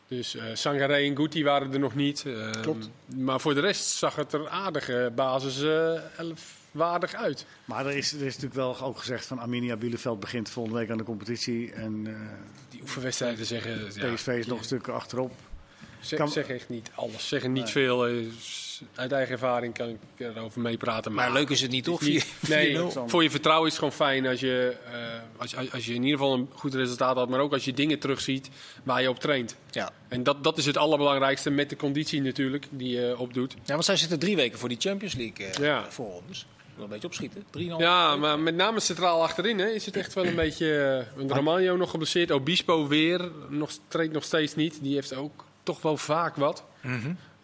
Dus eh Sangaré en Guti waren er nog niet. Eh, Klopt. Maar voor de rest zag het er aardige basis eh, elf waardig uit. Maar er is, er is natuurlijk wel ook gezegd van Arminia Bielefeld begint volgende week aan de competitie. En eh, Die oefenwedstrijden zeggen... ja, PSV is nog een stuk achterop. Zeg, kan- zeg echt niet alles. Zeggen niet Nee. veel. eh, uit eigen ervaring kan ik erover meepraten. Maar leuk is het niet, toch? Niet- 4-0. nee, 4-0. voor je vertrouwen is het gewoon fijn als je, eh, als, je- als je in ieder geval een goed resultaat had. Maar ook als je dingen terugziet waar je op traint. Ja. En dat, dat is het allerbelangrijkste met de conditie natuurlijk die je opdoet. ja, want zij zitten drie weken voor die Champions League eh Ja. voor ons. Wel een beetje opschieten. 3,5 Ja, maar met name centraal achterin hè, is het echt wel een beetje... Uh, Romagnio nog geblesseerd. Obispo weer. Nog, traint nog steeds niet. Die heeft ook toch wel vaak wat.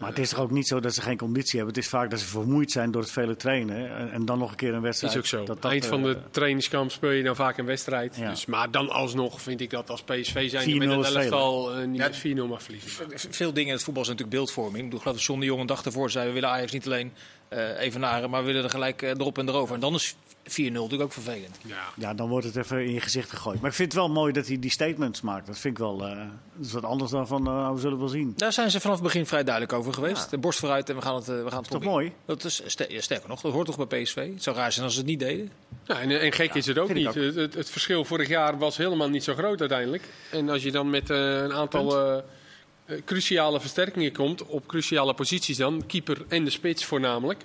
Maar het is toch ook niet zo dat ze geen conditie hebben. Het is vaak dat ze vermoeid zijn door het vele trainen. En, en dan nog een keer een wedstrijd. is ook zo. Dat dat, Eind van eh, de trainingskamp speel je dan vaak een wedstrijd. Ja. Dus, maar dan alsnog vind ik dat als PSV zijn die 4-0 met een elftal eh, niet Ja, met 4-0 mag Veel dingen in het voetbal zijn natuurlijk beeldvorming. Ik bedoel, geloof dat John de Jong een dag ervoor zei... we willen Ajax niet alleen eh evenaren, maar we willen er gelijk eh, erop en erover. En dan is 4-0 natuurlijk ook vervelend. Ja. Ja, dan wordt het even in je gezicht gegooid. Maar ik vind het wel mooi dat hij die statements maakt. Dat vind ik wel eh, dat is wat anders dan van, we zullen wel zien. Daar zijn ze vanaf het begin vrij duidelijk over geweest. De borst vooruit en we gaan het, we gaan het Toch proberen. mooi? Dat is ster- ja, sterker nog, dat hoort toch bij PSV? Het zou raar zijn als ze het niet deden. Ja, en, en gek is het ook niet. Het, het, het verschil vorig jaar was helemaal niet zo groot uiteindelijk. En als je dan met eh, een aantal cruciale versterkingen komt, op cruciale posities dan, keeper en de spits voornamelijk.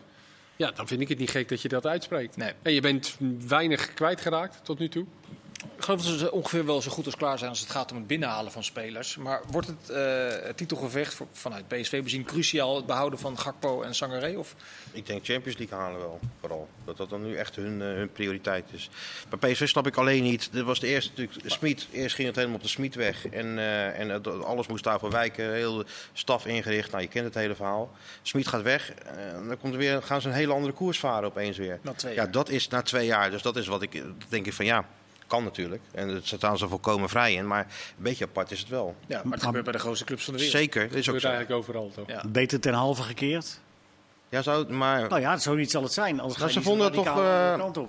Ja, dan vind ik het niet gek dat je dat uitspreekt. Nee. En je bent weinig kwijtgeraakt tot nu toe. Ik geloof dat ze ongeveer wel zo goed als klaar zijn als het gaat om het binnenhalen van spelers. Maar wordt het eh, het titelgevecht voor, vanuit PSV bezien cruciaal het behouden van Gakpo en Sangaré? Of Ik denk Champions League halen wel, vooral. Dat dat dan nu echt hun, eh, hun prioriteit is. Bij PSV snap ik alleen niet. Dit was de eerste natuurlijk. Smit, eerst ging het helemaal op de Smit weg. En, eh, en het- alles moest daarvoor wijken. Heel staf ingericht. Nou, je kent het hele verhaal. Smit gaat weg. en dan komt er weer, gaan ze een hele andere koers varen opeens weer. na twee Ja, dat is na twee jaar. Dus dat is wat ik dat denk ik van ja. Kan natuurlijk. En het staan ze volkomen vrij in. Maar een beetje apart is het wel. Ja, maar het gebeurt bij de grootste clubs van de wereld. Zeker, dat is Dat ook eigenlijk overal toch? Ja. Beter ten halve gekeerd. Ja, zou, maar Nou ja, zoiets zal het zijn. Als Nou, ze vonden het toch. eh,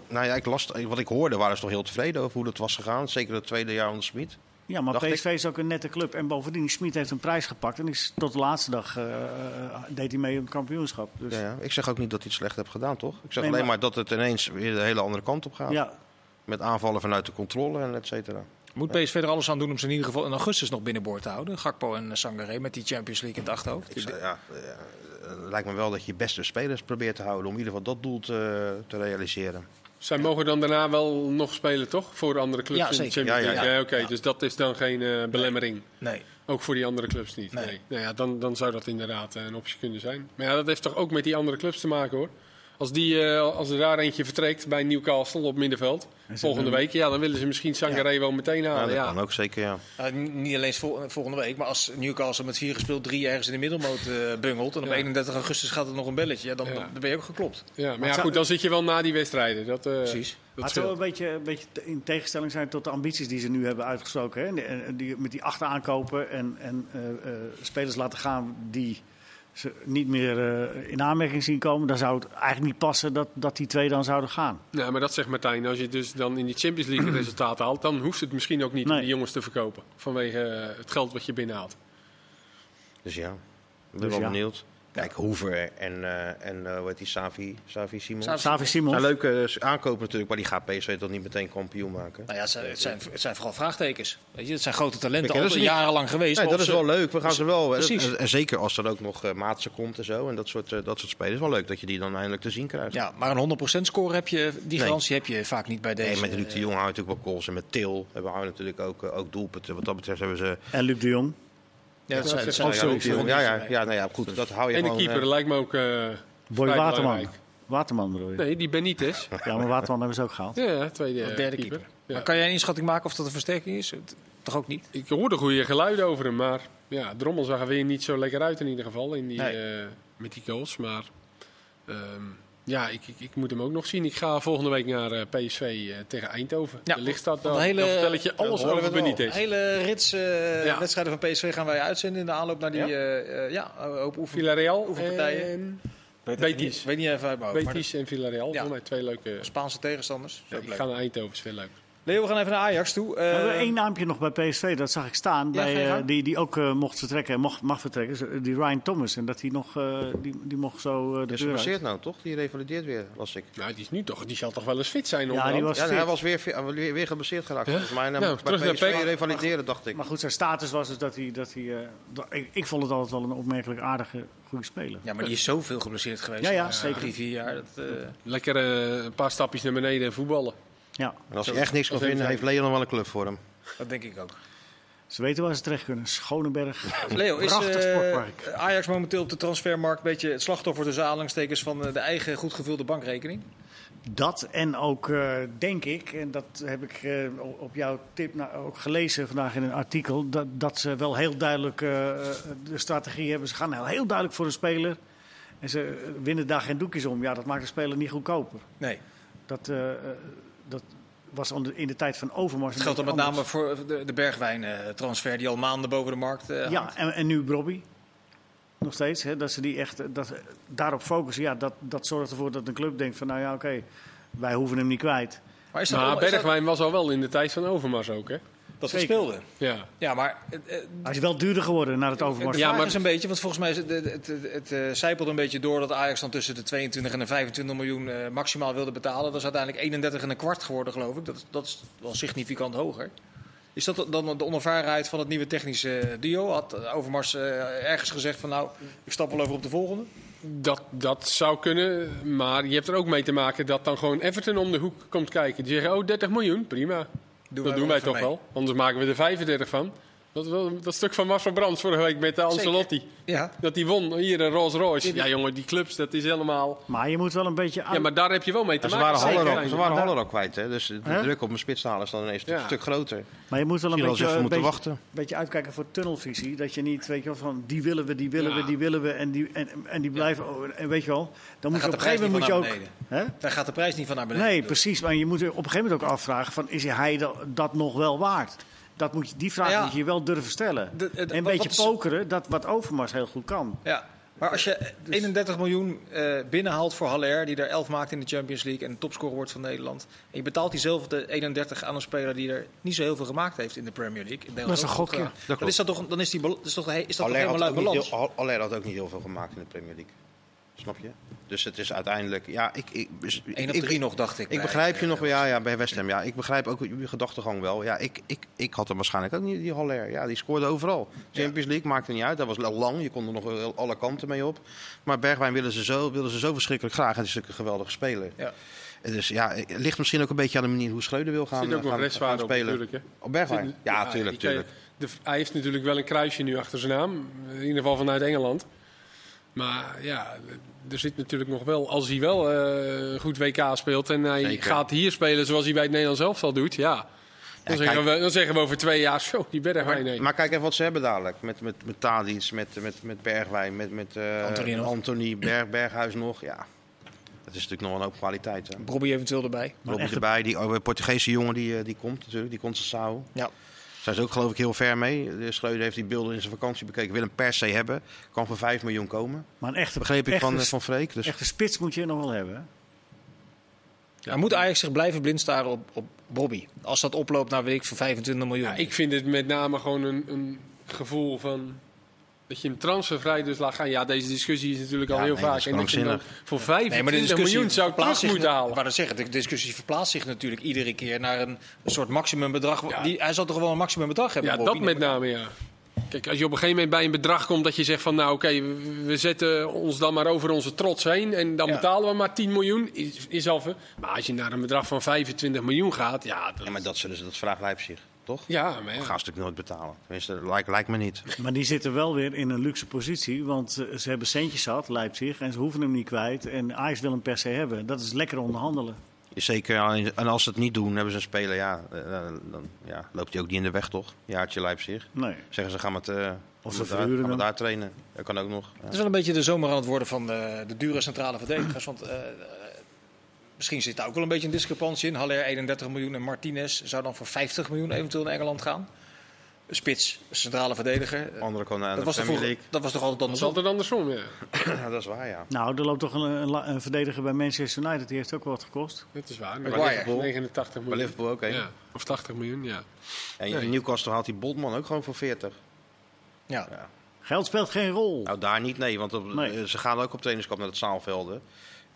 nou ja, ik las, wat ik hoorde, waren ze toch heel tevreden over hoe dat was gegaan. Zeker het tweede jaar onder Smit. Ja, maar Dacht ik. PSV is ook een nette club. En bovendien, Smit heeft een prijs gepakt. En is, tot de laatste dag eh, eh, deed hij mee om het kampioenschap. Dus Ja, ja. Ik zeg ook niet dat hij het slecht heeft gedaan, toch? Ik zeg Nee, alleen maar- maar... dat het ineens weer de hele andere kant op gaat. ja, Met aanvallen vanuit de controle en et cetera. Moet PSV er alles aan doen om ze in ieder geval in augustus nog binnenboord te houden? Gakpo en Sangaré met die Champions League in het achterhoofd. Ik ja, eh, het lijkt me wel dat je beste spelers probeert te houden om in ieder geval dat doel te, te realiseren. Zij mogen dan daarna wel nog spelen, toch? Voor de andere clubs Ja, in de zeker. Champions Ja, ja, League. ja. Oké, Ja. dus dat is dan geen eh, belemmering. Nee. Ook voor die andere clubs niet. Nee. Nee. Nou ja, dan, dan zou dat inderdaad eh, een optie kunnen zijn. Maar ja, dat heeft toch ook met die andere clubs te maken hoor. Als, die, eh, als er daar eentje vertrekt bij Newcastle op middenveld, volgende week, ja, dan willen ze misschien Sangaré wel meteen Ja, halen. dat Ja, kan ook zeker, ja. Uh, niet alleen vol- volgende week, maar als Newcastle met vier gespeeld drie ergens in de middelmoot eh, bungelt. En op Ja. 31 augustus gaat het nog een belletje. Ja, dan, Ja. dan ben je ook geklopt. Ja, maar ja, zou- goed, dan zit je wel na die wedstrijden. Dat, eh, Precies. Dat maar het zou een beetje, een beetje in tegenstelling zijn tot de ambities die ze nu hebben uitgesproken. Hè? Die, met die achter aankopen en, en eh, eh, spelers laten gaan die ze niet meer eh, in aanmerking zien komen. Dan zou het eigenlijk niet passen dat, dat die twee dan zouden gaan. Ja, maar dat zegt Martijn. Als je dus dan in die Champions League resultaten haalt, dan hoeft het misschien ook niet om Nee. die jongens te verkopen. Vanwege eh, het geld wat je binnenhaalt. Dus ja, ik ben Dus wel ja. benieuwd. Kijk, Hoever en, eh en eh, hoe heet die, Savi, Savi Simons. Savi- Savi Simons. Een leuke eh, aankoop natuurlijk, maar die gaat PSV toch niet meteen kampioen maken. Nou ja, het zijn, het zijn, het zijn vooral vraagtekens. Weet je, het zijn grote talenten, al niet. jarenlang geweest. Nee, dat is ze- wel leuk. We gaan ze wel. Precies. En, en zeker als er ook nog uh, Maatsen komt en zo. En dat soort, dat soort spelers. Is wel leuk dat je die dan eindelijk te zien krijgt. Ja, maar een 100% score heb je, die Nee. garantie heb je vaak niet bij deze. Nee, met Luc de Jong houden natuurlijk wel goals. En met Til hebben we natuurlijk ook, ook doelpunten. Wat dat betreft hebben ze... En Luc de Jong. Ja, dat zijn, dat Ja, ja, ja, ja, erbij. ja, nou ja, goed. Dat hou je En de gewoon... keeper eh, lijkt me ook eh Boy vrij Waterman. belangrijk. Waterman bedoel je? Nee, die Benitez. Ja, maar Waterman hebben ze ook gehaald. Ja, ja, tweede De eh, derde keeper. keeper. Ja. Maar kan jij een inschatting maken of dat een versterking is? Toch ook niet? Ik hoorde goede geluiden over hem, maar ja, Drommel zag er weer niet zo lekker uit in ieder geval in die, Nee. eh, met die goals. Maar ehm, ja, ik, ik, ik moet hem ook nog zien. Ik ga volgende week naar eh, PSV eh, tegen Eindhoven. Ja, de want daar, de hele- dan vertel ik je alles over. Benitez. hele rits eh, Ja. wedstrijden van PSV gaan wij uitzenden in de aanloop naar die Ja? eh, eh, ja, oefen. Villarreal Oefenpartijen. en Weet, Betis. Niet, weet niet even uit mijn hoofd. maar Betis en Villarreal. Ja. Mij twee leuke... Spaanse tegenstanders. Ja, ik leuk. ga naar Eindhoven, is veel leuk. Leo, we gaan even naar Ajax toe. We hebben Eh, één naampje nog bij PSV, dat zag ik staan. Ja, bij, eh, die, die ook eh, mocht vertrekken en mocht, mag vertrekken. Die Ryan Thomas. En dat hij nog, eh, die, die mocht zo eh, de Die is deur nou, toch? Die revalideert weer, las ik. Nou, die is nu toch, die zal toch wel eens fit zijn Ja, die was Ja, fit. hij was weer, weer, weer geblesseerd geraakt. Ja? Volgens mij. En Nou, bij terug naar PSV revalideren, dacht ik. Maar goed, zijn status was dus dat hij... Dat hij eh, dat- ik, ik vond het altijd wel een opmerkelijk aardige, goede speler. ja, maar die is zoveel geblesseerd geweest. Ja, ja, zeker. Drie, vier jaar. Dat, eh, Lekker een paar stapjes naar beneden en voetballen. Ja, En als hij echt niks kan vinden, heeft Leon nog wel een club voor hem. dat denk ik ook. ze weten waar ze terecht kunnen. Schoneberg. Leo, is Prachtig eh, sportpark. Ajax momenteel op de transfermarkt een beetje het slachtoffer tussen aanhalingstekens van eh, de eigen goed gevulde bankrekening? Dat en ook, eh, denk ik, en dat heb ik eh, op jouw tip nou, ook gelezen vandaag in een artikel, dat, dat ze wel heel duidelijk de strategie hebben. Ze gaan heel, heel duidelijk voor een speler. En ze winnen daar geen doekjes om. Ja, dat maakt de speler niet goedkoper. Nee. Dat, dat was onder- in de tijd van Overmars. Het geldt dan met name voor de, de Bergwijn-transfer die al maanden boven de markt eh Ja, en, en nu Brobby. Nog steeds. Hè, dat ze die echt eh, dat, daarop focussen. Ja, dat, dat zorgt ervoor dat een club denkt van nou ja, oké, wij hoeven hem niet kwijt. Maar is dat, Maar is dat, Bergwijn was al wel in de tijd van Overmars ook, hè? Dat we speelden? Ja. Ja, maar eh, Hij is wel duurder geworden na het Overmars. de Ja, vraag maar- is een beetje, want volgens mij is het, het, het, het, het, eh, zijpelt een beetje door dat Ajax dan tussen de 22 en de 25 miljoen eh, maximaal wilde betalen. Dat is uiteindelijk 31 en een kwart geworden, geloof ik. Dat, is- dat is wel significant hoger. Is dat dan de onervarenheid van het nieuwe technische duo? Had Overmars ergens gezegd van nou, ik stap wel over op de volgende? Dat, dat zou kunnen, maar je hebt er ook mee te maken dat dan gewoon Everton om de hoek komt kijken. Die zeggen, oh 30 miljoen, prima. Dat wij doen wij toch mee. wel, anders maken we er 35 van. Dat, wel- dat stuk van Marcel Brands vorige week met de Ancelotti. Ja. Dat die won, hier een Rolls Royce. Ja jongen, die clubs, dat is helemaal... Maar je moet wel een beetje... Ja, maar daar heb je wel mee te Ja, ze maken. waren Haller ook, ze waren Haller ook kwijt. Hè? Dus de druk op mijn spits te halen is dan ineens Ja. een stuk groter. Maar je moet wel een beetje, even een moeten beetje, wachten. beetje uitkijken voor tunnelvisie. Dat je niet, weet je wel, van die willen we, die willen Ja. we, die willen we. En die, en, en die blijven, oh, en weet je wel. Dan moet je gaat op de een gegeven prijs moment moet niet je ook... van naar Hè? Daar gaat de prijs niet van naar beneden. Nee, precies. Maar je moet er op een gegeven moment ook afvragen van, is hij dat, dat nog wel waard? Dat moet je, die vraag Ja. moet je wel durven stellen. De- en een wat- beetje wat is- pokeren, dat wat Overmars heel goed kan. Ja. Maar als je 31 miljoen eh, binnenhaalt voor Haller, die er 11 maakt in de Champions League en topscorer wordt van Nederland. En je betaalt diezelfde 31 aan een speler die er niet zo heel veel gemaakt heeft in de Premier League. Dat is een gokje. Dat Dan is dat toch, dan is die, is toch, is dat toch helemaal uit balans? Haller had ook niet heel veel gemaakt in de Premier League. Snap je? Dus het is uiteindelijk... Ja, ik, ik, dus- 1 op ik- 3 nog, dacht ik. Ik bij, begrijp je eh, nog wel, ja, ja, bij West Ham. Ja, ik begrijp ook uw gedachtegang wel. Ja, ik, ik, ik had hem waarschijnlijk ook niet, die Haller. Ja, die scoorde overal. Champions League maakte niet uit. Dat was lang. Je kon er nog wel alle kanten mee op. Maar Bergwijn willen ze zo, willen ze zo verschrikkelijk graag. En het is natuurlijk een geweldige speler. Ja. Dus ja, het ligt misschien ook een beetje aan de manier hoe Schreuder wil gaan, ook gaan, nog gaan op spelen. natuurlijk. Hè. Op Bergwijn? Ja, tuurlijk, ik- tuurlijk. de- hij heeft natuurlijk wel een kruisje nu achter zijn naam. In ieder geval vanuit Engeland. Maar ja, er zit natuurlijk nog wel... Als hij wel eh, goed WK speelt en hij Zeker. gaat hier spelen zoals hij bij het Nederlands elftal doet... Ja, dan, Ja, zeggen, kijk. we, dan zeggen we over twee jaar... Zo, die Bergwijn nee. Maar kijk even wat ze hebben dadelijk. Met, met, met Tadic, met, met, met Bergwijn, met, met eh, Anthony nog. Anthony, Berg, Berghuis nog. Ja, het is natuurlijk nog een hoop kwaliteit. Hè. Robbie eventueel erbij. Robbie erbij, die oh, Portugese jongen die, eh, die komt natuurlijk, die Conceição. Ja. Zijn ze ook geloof ik heel ver mee. De Schreuder heeft die beelden in zijn vakantie bekeken. Wil hem per se hebben. Kan voor 5 miljoen komen. Maar een echte, Begreep ik echte, van, eh, van Freek. Dus echte spits moet je nog wel hebben. hè? Moet Ajax zich blijven blind staren op, op Bobby? Als dat oploopt naar weet ik voor 25 miljoen. Ja, ik vind het met name gewoon een, een gevoel van... Dat je hem transfervrij dus laat gaan. Ja, deze discussie is natuurlijk al Ja, heel nee, dat vaak. is En dat je dan voor 25 Nee, maar de discussie miljoen zou zich moeten halen. Wou dat zeggen, de discussie verplaatst zich natuurlijk iedere keer naar een, soort maximumbedrag. Ja. Die, hij zal toch wel een maximumbedrag hebben? Ja, Bobby? dat met name, ja. Kijk, als je op een gegeven moment bij een bedrag komt dat je zegt van... nou oké, we, we zetten ons dan maar over onze trots heen... en dan Ja. betalen we maar 10 miljoen, is, is al. Maar als je naar een bedrag van 25 miljoen gaat, ja... Dat, ja, maar dat, zullen ze, dat vraagt Leipzig, toch? ja, maar Dat ja. gaan ze natuurlijk nooit betalen. Tenminste, lijkt, lijkt me niet. Maar die zitten wel weer in een luxe positie. Want eh, ze hebben centjes gehad, Leipzig. En ze hoeven hem niet kwijt. En Ajax wil hem per se hebben. Dat is lekker onderhandelen. Zeker, en als ze het niet doen, hebben ze een speler, ja, eh, dan ja, loopt hij ook niet in de weg, toch? Jaartje Leipzig. Nee. Zeggen ze, gaan het, eh, Of ze daar, gaan we daar trainen. Dat kan ook nog. Ja. Het is wel een beetje de zomer aan het worden van de, de dure centrale verdedigers. Want eh, eh, misschien zit daar ook wel een beetje een discrepantie in. Haller 31 miljoen en Martinez zou dan voor 50 miljoen eventueel naar Engeland gaan. Spits, centrale verdediger. Andere naar Dat de was, toch Premier vroeger- dat was toch altijd Dat andersom? altijd andersom, ja. Dat is waar, ja. Nou, er loopt toch een, een, la- een verdediger bij Manchester United. Die heeft ook wat gekost. Dat is waar. Maguire. Liverpool, 89 Bij miljoen. Liverpool ook, hè? Ja, of 80 miljoen, ja. En in Newcastle haalt die Botman ook gewoon voor 40. Ja. Ja. Geld speelt geen rol. Nou, daar niet, nee. Want op- Nee. ze gaan ook op trainingskamp naar het zaalvelden.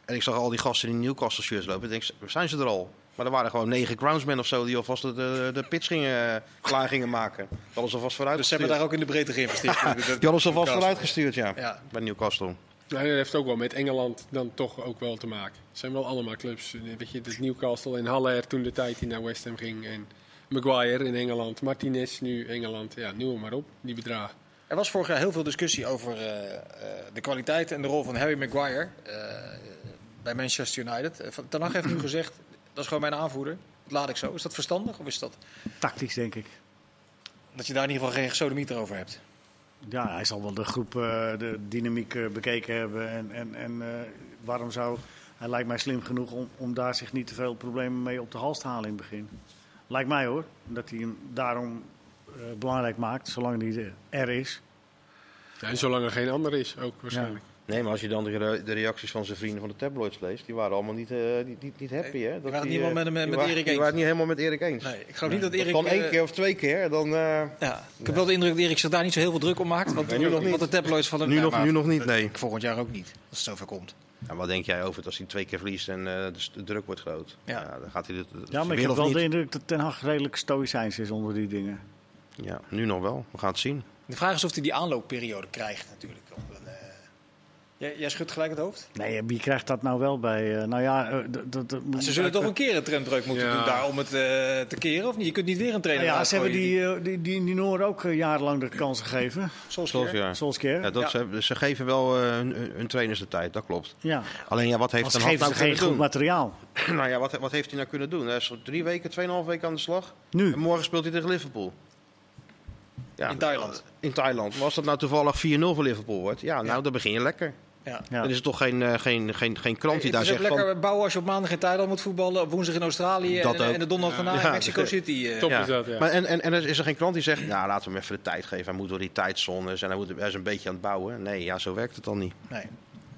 En ik zag al die gasten in Newcastle shirts lopen. Ik denk, zijn ze er al? Maar er waren gewoon negen groundsmen of zo die alvast de, de, de pitch gingen, eh, klaar gingen maken. Die hadden ze alvast vooruit Dus ze hebben daar ook in de breedte geïnvesteerd. Die hadden ze alvast vooruit gestuurd, ja. Ja. Bij Newcastle. Nou, dat heeft ook wel met Engeland dan toch ook wel te maken. Het zijn wel allemaal clubs. Weet je, het Newcastle en Haller toen de tijd die naar West Ham ging. En Maguire in Engeland. Martinez nu Engeland. Ja, noem maar op, die bedragen. Er was vorig jaar heel veel discussie over eh, eh, de kwaliteit en de rol van Harry Maguire eh, bij Manchester United. Eh, Van- Ten Hag heeft nu gezegd, dat is gewoon mijn aanvoerder. Dat laat ik zo. Is dat verstandig of is dat Tactisch, denk ik. dat je daar in ieder geval geen gesodemieter over hebt? Ja, hij zal wel de groep, eh, de dynamiek eh, bekeken hebben. En, en, en eh, waarom zou... Hij lijkt mij slim genoeg om, om daar zich niet te veel problemen mee op de hals te halen in het begin. Lijkt mij hoor. Dat hij hem daarom eh, belangrijk maakt, zolang hij er is. Ja, en zolang er geen ander is, ook waarschijnlijk. Nee, maar als je dan de, re- de reacties van zijn vrienden van de tabloids leest, die waren allemaal niet, eh, niet, niet, niet happy, hè? Dat waren het die, niet helemaal eh, met hem- die met waren- Erik Die eens. waren het niet helemaal met Erik eens. Nee, ik geloof niet dat Dat Erik... kan één eh, keer of twee keer, dan... eh, ja, ik heb wel de indruk dat Erik zich daar niet zo heel veel druk om maakt. Want, Nee, nu nog niet. want de tabloids van hem... nu, Ja, nog, maar nu nog niet, nee. Volgend jaar ook niet, als het zover komt. Ja, wat denk jij over het als hij twee keer verliest en eh, de, druk wordt groot? Ja. Ja. dan gaat hij het. Ja, maar ik heb wel niet. de indruk dat Ten Hag redelijk stoïcijns is onder die dingen. Ja, nu nog wel. We gaan het zien. De vraag is of hij die aanloopperiode krijgt natuurlijk. Een, Jij, jij schudt gelijk het hoofd? Nee, wie krijgt dat nou wel bij? eh, nou ja, eh, Ze zullen toch een keer een trendbreuk moeten Ja. doen daar om het eh, te keren, of niet? Je kunt niet weer een trainer Nou ja, ze hebben die, die, die, die Noor ook jarenlang de kans gegeven. Solskjaer. Solskjaer. Ja, dat, Ja. Ze, ze geven wel eh, hun, hun trainers de tijd, dat klopt. Ja. Alleen ja, wat heeft geven nou ze geen kunnen goed materiaal. nou ja, wat, wat heeft hij nou kunnen doen? Hij is drie weken, tweeënhalf weken aan de slag. Nu. En morgen speelt hij tegen Liverpool. Ja, In Thailand. In Thailand. Maar als dat nou toevallig 4-0 voor Liverpool wordt, ja, nou, dan begin je lekker. Ja. Ja. Dan is het toch geen, eh, geen, geen, geen krant die het daar zegt lekker van... bouwen als je op maandag in Thailand moet voetballen, op woensdag in Australië Dat en, de donderdag daarna Ja. in Mexico City. eh. Top is dat, ja. Maar en, en, en er is er geen klant die zegt, nou laten we hem even de tijd geven. Hij moet door die tijdzones en hij, moet, hij is een beetje aan het bouwen. Nee, ja, zo werkt het dan niet. Nee.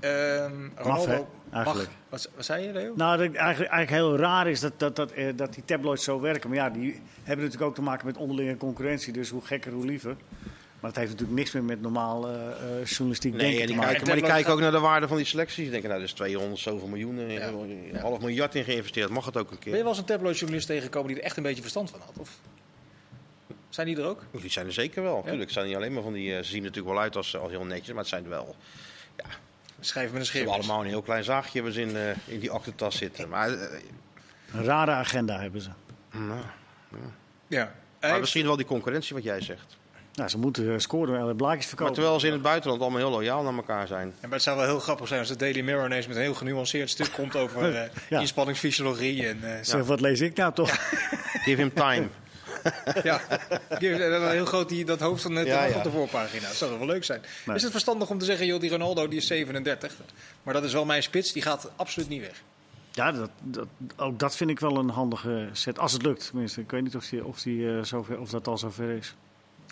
Ehm, Ronaldo mag. eigenlijk. Wat, wat zei je, Leo? Nou, dat eigenlijk, eigenlijk heel raar is dat, dat, dat, eh, dat die tabloids zo werken. Maar ja, die hebben natuurlijk ook te maken met onderlinge concurrentie. Dus hoe gekker, hoe liever. Maar het heeft natuurlijk niks meer met normaal eh, eh, journalistiek Nee, denken te die maken. kijken, maar die kijken ook naar de waarde van die selecties. Die denken, nou, er is 200 zoveel miljoen, Ja. een half miljard in geïnvesteerd. Mag het ook een Ben je keer? wel eens een tabloidjournalist tegengekomen die er echt een beetje verstand van had? Of zijn die er ook? Die zijn er zeker wel. Tuurlijk, het zijn niet alleen maar van die... eh, Ze zien er natuurlijk wel uit als, als heel netjes, maar het zijn er wel... Schrijf met een Ze hebben schreeuw. allemaal een heel klein zaagje hebben ze in, in die aktentas zitten. Maar, Een rare agenda hebben ze. nou, Ja. maar misschien wel die concurrentie wat jij zegt. Nou, ze moeten eh, scoren en blaadjes Maar verkopen. terwijl ze in het buitenland allemaal heel loyaal naar elkaar zijn. Ja, maar het zou wel heel grappig zijn als de Daily Mirror ineens met een heel genuanceerd stuk komt over eh, Ja. inspanningsfysiologie. En, eh, Zeg, wat lees ik nou toch? Give him time. ja, en dan heel groot die, dat hoofd van net Ja, ja. op de voorpagina. Dat zou wel leuk zijn. Nee. Is het verstandig om te zeggen, joh, die Ronaldo die is 37. Maar dat is wel mijn spits, die gaat absoluut niet weg. Ja, dat, dat, ook dat vind ik wel een handige set. Als het lukt, tenminste. Ik weet niet of, die, of, die, eh, zover, of dat al zover is.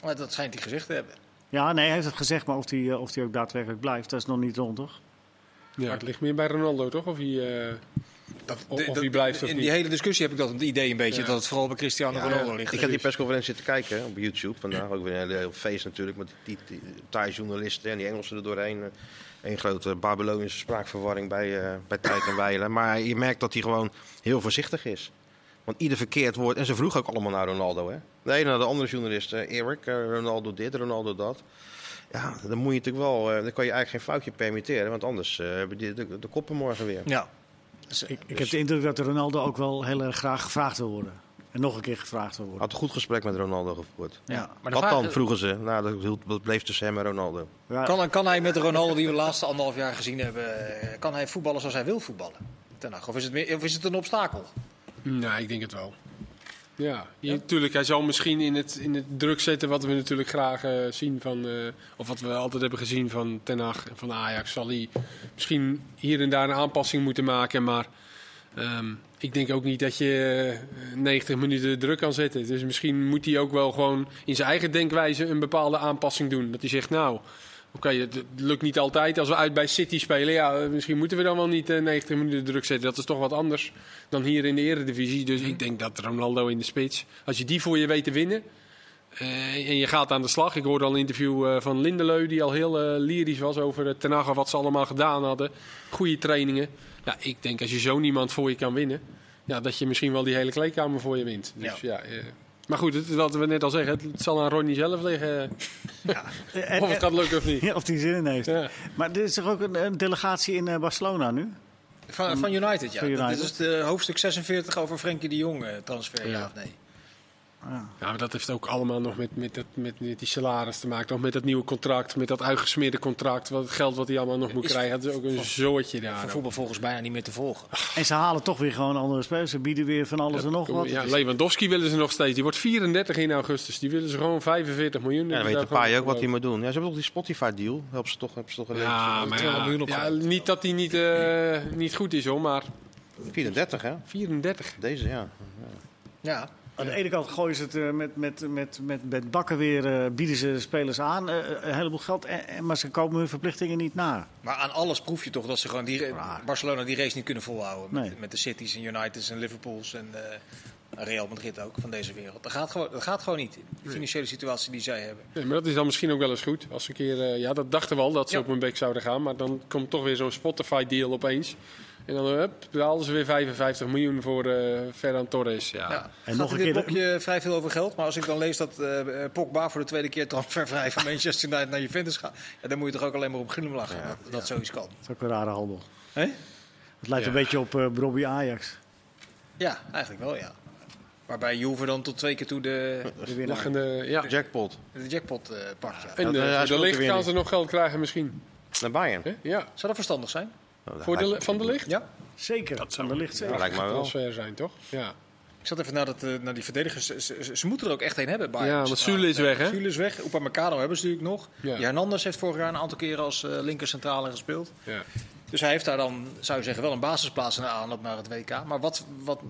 Maar dat schijnt hij gezegd te hebben. Ja, nee, hij heeft het gezegd, maar of die, eh, of die ook daadwerkelijk blijft, dat is nog niet rond, toch? Ja, het ligt meer bij Ronaldo, toch? Of hij, eh, Dat, Of- of hij blijft of in niet. die hele discussie heb ik dat het idee een beetje Ja. dat het vooral bij Cristiano Ja, Ronaldo ligt. Ik heb die persconferentie zitten kijken op YouTube. Vandaag ook weer een hele heel feest natuurlijk. Met die, die, die Thai-journalisten en die Engelsen er doorheen. Een grote Babylonische spraakverwarring bij, eh bij Tijd en Weilen. Maar je merkt dat hij gewoon heel voorzichtig is. Want ieder verkeerd woord... En ze vroegen ook allemaal naar Ronaldo. Hè? De ene naar de andere journalist. eh, Eric, eh, Ronaldo dit, Ronaldo dat. Ja, dan moet je natuurlijk wel... eh, dan kan je eigenlijk geen foutje permitteren. Want anders eh, hebben die de, de koppen morgen weer. Ja. Ik, ik heb de indruk dat Ronaldo ook wel heel erg graag gevraagd wil worden. En nog een keer gevraagd wil worden. Had een goed gesprek met Ronaldo gevoerd. ja. Maar Wat dan, vroegen ze. Nou, dat, bleef tussen hem en Ronaldo. Ja, Kan, kan hij met de Ronaldo die we de laatste anderhalf jaar gezien hebben, kan hij voetballen zoals hij wil voetballen? Ten? Of is het, meer, of is het een obstakel? Nou, ik denk het wel. Ja, natuurlijk. Hij zal misschien in het, in het druk zetten wat we natuurlijk graag eh, zien van, eh, of wat we altijd hebben gezien van Ten Hag en van Ajax. Zal hij misschien hier en daar een aanpassing moeten maken, maar ehm, ik denk ook niet dat je eh, 90 minuten druk kan zetten. Dus misschien moet hij ook wel gewoon in zijn eigen denkwijze een bepaalde aanpassing doen. Dat hij zegt, nou, oké, het het lukt niet altijd. Als we uit bij City spelen, ja, eh, misschien moeten we dan wel niet eh, 90 minuten druk zetten. Dat is toch wat anders dan hier in de eredivisie. Dus ik denk dat Ronaldo in de spits, als je die voor je weet te winnen... eh, en je gaat aan de slag. Ik hoorde al een interview eh, van Lindeleu, die al heel eh, lyrisch was over Ten Hag, wat ze allemaal gedaan hadden. Goede trainingen. Ja, ik denk als je zo niemand voor je kan winnen, ja, dat je misschien wel die hele kleedkamer voor je wint. Dus, ja. eh, maar goed, het, wat we net al zeggen, het, het zal aan Ronnie zelf liggen En- of het gaat lukken of niet. Ja, of die zin in heeft. Ja. Maar er is toch ook een, een delegatie in eh, Barcelona nu? Van, van United, ja. Van United. Dit is de hoofdstuk 46 over Frenkie de Jong eh, transfer, ja. Ja. of nee? Ja. Ja, maar dat heeft ook allemaal nog met, met, dat, met, met die salaris te maken. Nog met dat nieuwe contract, met dat uitgesmeerde contract. Wat, het geld wat hij allemaal nog moet Is- krijgen. Dat is ook een zootje Van daar. voetbal volgens bijna niet meer te volgen. En ze halen toch weer gewoon andere spelers. Ze bieden weer van alles en nog wat. Ja, Lewandowski willen ze nog steeds. Die wordt 34 in augustus. Die willen ze gewoon 45 miljoen. Ja, dan Die weet paai ook wat hij moet doen. Ja, ze hebben toch die Spotify-deal? Hebben ze toch, hebben ze toch gelezen? Ja, maar 200 miljoen ja, ja, niet dat hij niet, eh, niet goed is hoor, maar 34, hè? 34. Deze, ja. Ja. Aan de ene kant gooien ze het eh, met, met, met, met, met bakken weer, eh, bieden ze spelers aan. eh, een heleboel geld. Maar ze komen hun verplichtingen niet na. Maar aan alles proef je toch dat ze gewoon die. Barcelona die race niet kunnen volhouden. Met, Nee. met de Cities en Uniteds en Liverpools en eh, Real Madrid ook van deze wereld. Dat gaat gewoon, dat gaat gewoon niet. De financiële situatie die zij hebben. Nee, maar dat is dan misschien ook wel eens goed. Als een keer, eh, ja, dat dachten we al dat ze Ja. op hun bek zouden gaan. Maar dan komt toch weer zo'n Spotify-deal opeens. En dan hup, haalden ze weer 55 miljoen voor eh Ferran Torres. Ja. Ja. En nog een in dit keer- blokje vrij veel over geld. Maar als ik dan lees dat eh Pogba voor de tweede keer transfervrij van Manchester United naar Juventus gaat. Ja, dan moet je toch ook alleen maar op glimlachen dat, dat zoiets kan. Dat is ook een rare handel. Hè? Het lijkt een beetje op uh, Robbie Ajax. Ja, eigenlijk wel ja. Waarbij Juve dan tot twee keer toe de, De. Lachende, ja. Jackpot. de jackpot eh, pakt. Ja. En eh, eh, er licht gaan niet. ze nog geld krijgen misschien. Naar Bayern. Ja. Zou dat verstandig zijn? Nou, dat Voor de, van de licht? Ja. Zeker, dat van de licht zeker. Lijkt me wel. transfer zijn, toch? Ja. Ik zat even naar, dat, eh, naar die verdedigers. Ze, ze, ze moeten er ook echt een hebben. Bayern. Ja, want Süle is weg, hè? Süle is weg. Upamecano hebben ze natuurlijk nog. Ja. Die Hernandez heeft vorig jaar een aantal keren als eh linker centrale gespeeld. ja. Dus hij heeft daar dan, zou je zeggen, wel een basisplaats in de aanloop naar het WK. Maar wat, wat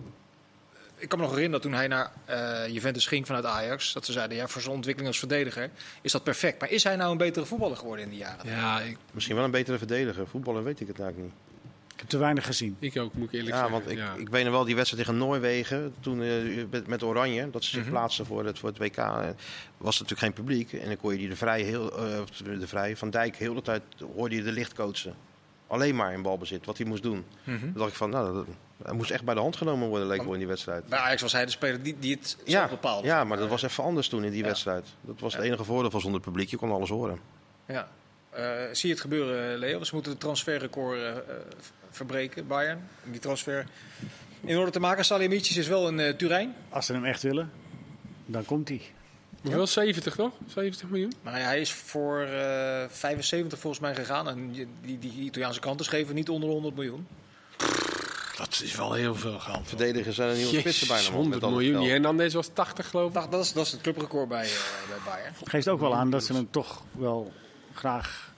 ik kan me nog herinneren dat toen hij naar eh, Juventus ging vanuit Ajax, dat ze zeiden, ja, voor zijn ontwikkeling als verdediger is dat perfect. Maar is hij nou een betere voetballer geworden in die jaren? ja ik, Misschien wel een betere verdediger. Voetballer weet ik het eigenlijk niet. Ik heb te weinig gezien. ik ook, moet ik eerlijk Ja, zeggen. want ik, ja. ik weet nog wel die wedstrijd tegen Noorwegen, toen eh, met, met Oranje, dat ze zich Mhm. plaatsten voor het, voor het WK, eh, was er natuurlijk geen publiek. En dan kon je die de Vrij, heel, eh, de Vrij van Dijk, heel de tijd hoorde je de licht coachen. Alleen maar in balbezit, wat hij moest doen. Toen dacht ik van, nou, dat, hij moest echt bij de hand genomen worden, leek wel in die wedstrijd. Bij Ajax was hij de speler die, die het zelf Ja, bepaalde. ja, maar dat was even anders toen in die Ja. wedstrijd. Dat was het enige voordeel van zonder publiek, je kon alles horen. Ja. Eh, zie je het gebeuren, Leo? Ze moeten het transferrecord eh, verbreken, Bayern. Om die transfer in orde te maken. Salihamidzic is wel in eh, Turijn. Als ze hem echt willen, dan komt hij. Hoeveel? 70 toch? 70 miljoen? Maar hij is voor eh 75 volgens mij gegaan. En die, die, die Italiaanse kranten schreven niet onder de 100 miljoen. Dat is wel heel veel geld. Verdedigers zijn een nieuwe spitsen bijna. man, 100 met al dat miljoen. geld. Die Hernandez was 80 geloof ik. Dat, is, dat is het clubrecord bij, eh, bij Bayern. Geeft ook wel aan dat ze hem toch wel graag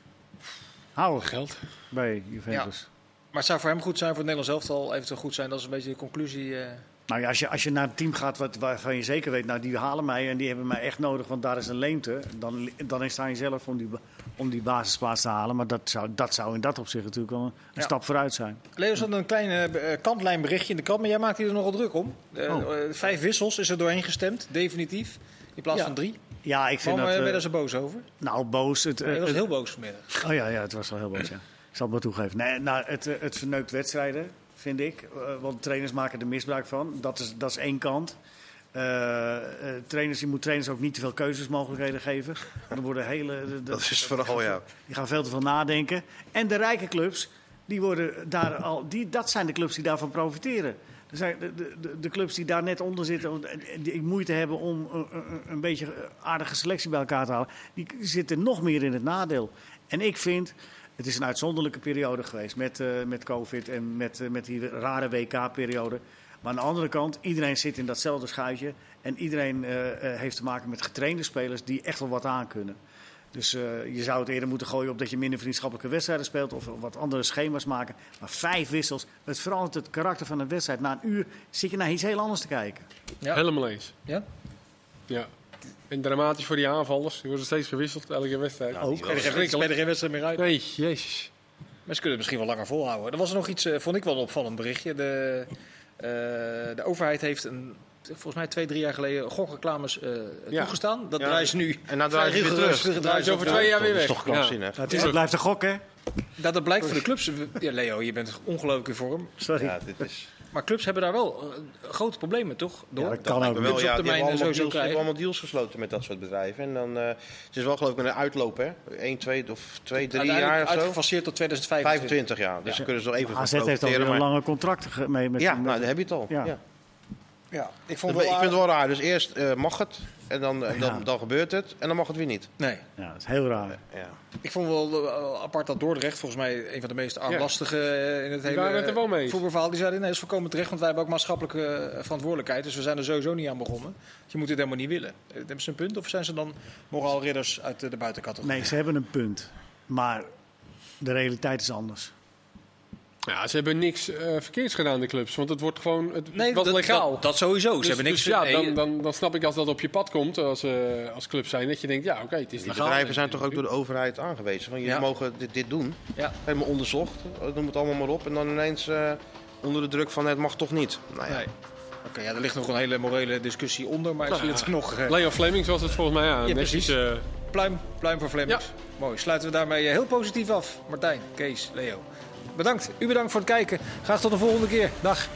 houden Geld. bij Juventus. Maar het zou voor hem goed zijn, voor het Nederlands elftal eventueel goed zijn. Dat is een beetje de conclusie. eh. Nou ja, als je, als je naar een team gaat wat, waarvan je zeker weet, nou die halen mij en die hebben mij echt nodig, want daar is een leemte. Dan, dan sta je zelf om die, om die basisplaats te halen. Maar dat zou, dat zou in dat opzicht natuurlijk wel een, een Ja. stap vooruit zijn. Leo zat een klein eh, eh, kantlijnberichtje in de krant, maar jij maakt hier er nogal druk om. Eh, Oh. vijf wissels is er doorheen gestemd, definitief. In plaats Ja. van drie. Ja, ik vind Waarom dat... ben je daar zo boos over? nou, boos. Het, Je was het- heel boos vanmiddag. Oh ja, ja, het was wel heel boos, ja. Ik zal het maar toegeven. Nee, nou, het, het verneukt wedstrijden, vind ik. Eh, want trainers maken er misbruik van. Dat is, dat is één kant. Eh, eh, trainers, je moet trainers ook niet te veel keuzesmogelijkheden geven. Dan worden hele, de- Dat is vooral, ja. Die gaan veel te veel nadenken. En de rijke clubs, die worden daar al, die, dat zijn de clubs die daarvan profiteren. Er zijn de, de, de- clubs die daar net onder zitten, en die moeite hebben om een, een- een beetje aardige selectie bij elkaar te halen, die zitten nog meer in het nadeel. En ik vind, het is een uitzonderlijke periode geweest met, eh, met COVID en met, eh, met die rare WK-periode. Maar aan de andere kant, iedereen zit in datzelfde schuitje. En iedereen eh, eh, heeft te maken met getrainde spelers die echt wel wat aan kunnen. Dus eh, je zou het eerder moeten gooien op dat je minder vriendschappelijke wedstrijden speelt of wat andere schema's maken. Maar vijf wissels, het verandert het karakter van een wedstrijd. Na een uur zit je naar iets heel anders te kijken. Ja. Helemaal eens. Ja? Ja. En dramatisch voor die aanvallers. Die worden steeds gewisseld, elke wedstrijd. Ook. Spelen geen, spelen geen wedstrijd meer uit. Nee, jezus. Maar ze kunnen het misschien wel langer volhouden. Er was er nog iets, eh, vond ik wel een opvallend berichtje. De, eh, de overheid heeft een, volgens mij twee, drie jaar geleden gokreclames eh Ja. toegestaan. Dat Ja. draaien ze nu. En nou draaien ze weer terug. draaien ze over twee jaar weer Dat is weg. toch krankzinnig. Het, is, het blijft een gok, hè? Dat, dat blijkt voor de clubs. Ja, Leo, je bent ongelooflijk in vorm. Sorry. Ja, dit is... Maar clubs hebben daar wel eh, grote problemen, toch? Door? Ja, dat kan ook. Maar wel, op ja, die termijn hebben allemaal, sowieso deals, die hebben allemaal deals gesloten met dat soort bedrijven. En dan, eh, het is wel geloof ik met een uitloop, hè? 1, 2 of 2, 3 jaar of zo. uitgefaseerd tot 2025. 25 jaar. Dus dan kunnen ze nog even van AZ heeft al een Maar... lange contracten ge- mee met Ja, met- nou, daar heb je het al. Ja. Ja. Ik vond wel ik vind het wel raar. Dus eerst eh, mag het, en dan, dan, Ja. dan gebeurt het, en dan mag het weer niet. Nee, Ja, dat is heel raar. Ja. ik vond wel eh, apart dat Dordrecht, volgens mij een van de meest armlastige eh, in het hele waren het er wel mee eens. voetbalverhaal. Die zeiden, nee, dat is volkomen terecht, want wij hebben ook maatschappelijke verantwoordelijkheid. Dus we zijn er sowieso niet aan begonnen. Dus je moet dit helemaal niet willen. Hebben ze een punt of zijn ze dan moraalridders uit de, de buitencategorie? Nee, ze hebben een punt. Maar de realiteit is anders. Ja, ze hebben niks eh, verkeerds gedaan, de clubs. Want het wordt gewoon... Het Nee, was dat, legaal. Dat, dat sowieso. Ze Dus- hebben niks... dus ja, dan, dan, dan snap ik als dat op je pad komt als, eh, als club zijn. Dat je denkt, ja oké, het is Die legaal. bedrijven zijn toch ook door de overheid aangewezen. Van, jullie Ja. mogen dit, dit doen. Ja. Helemaal onderzocht. eh, Noem het allemaal maar op. En dan ineens eh, onder de druk van het mag toch niet. Nou ja. Nee. Oké, ja, er ligt nog een hele morele discussie onder, maar ik zie Nou, het nog... eh, Leo Flemings was het volgens mij, ja. Ja, precies. pluim, pluim voor Flemings. Mooi, sluiten we daarmee heel positief af. Martijn, Kees, Leo. Bedankt. U bedankt voor het kijken. Graag tot de volgende keer. Dag.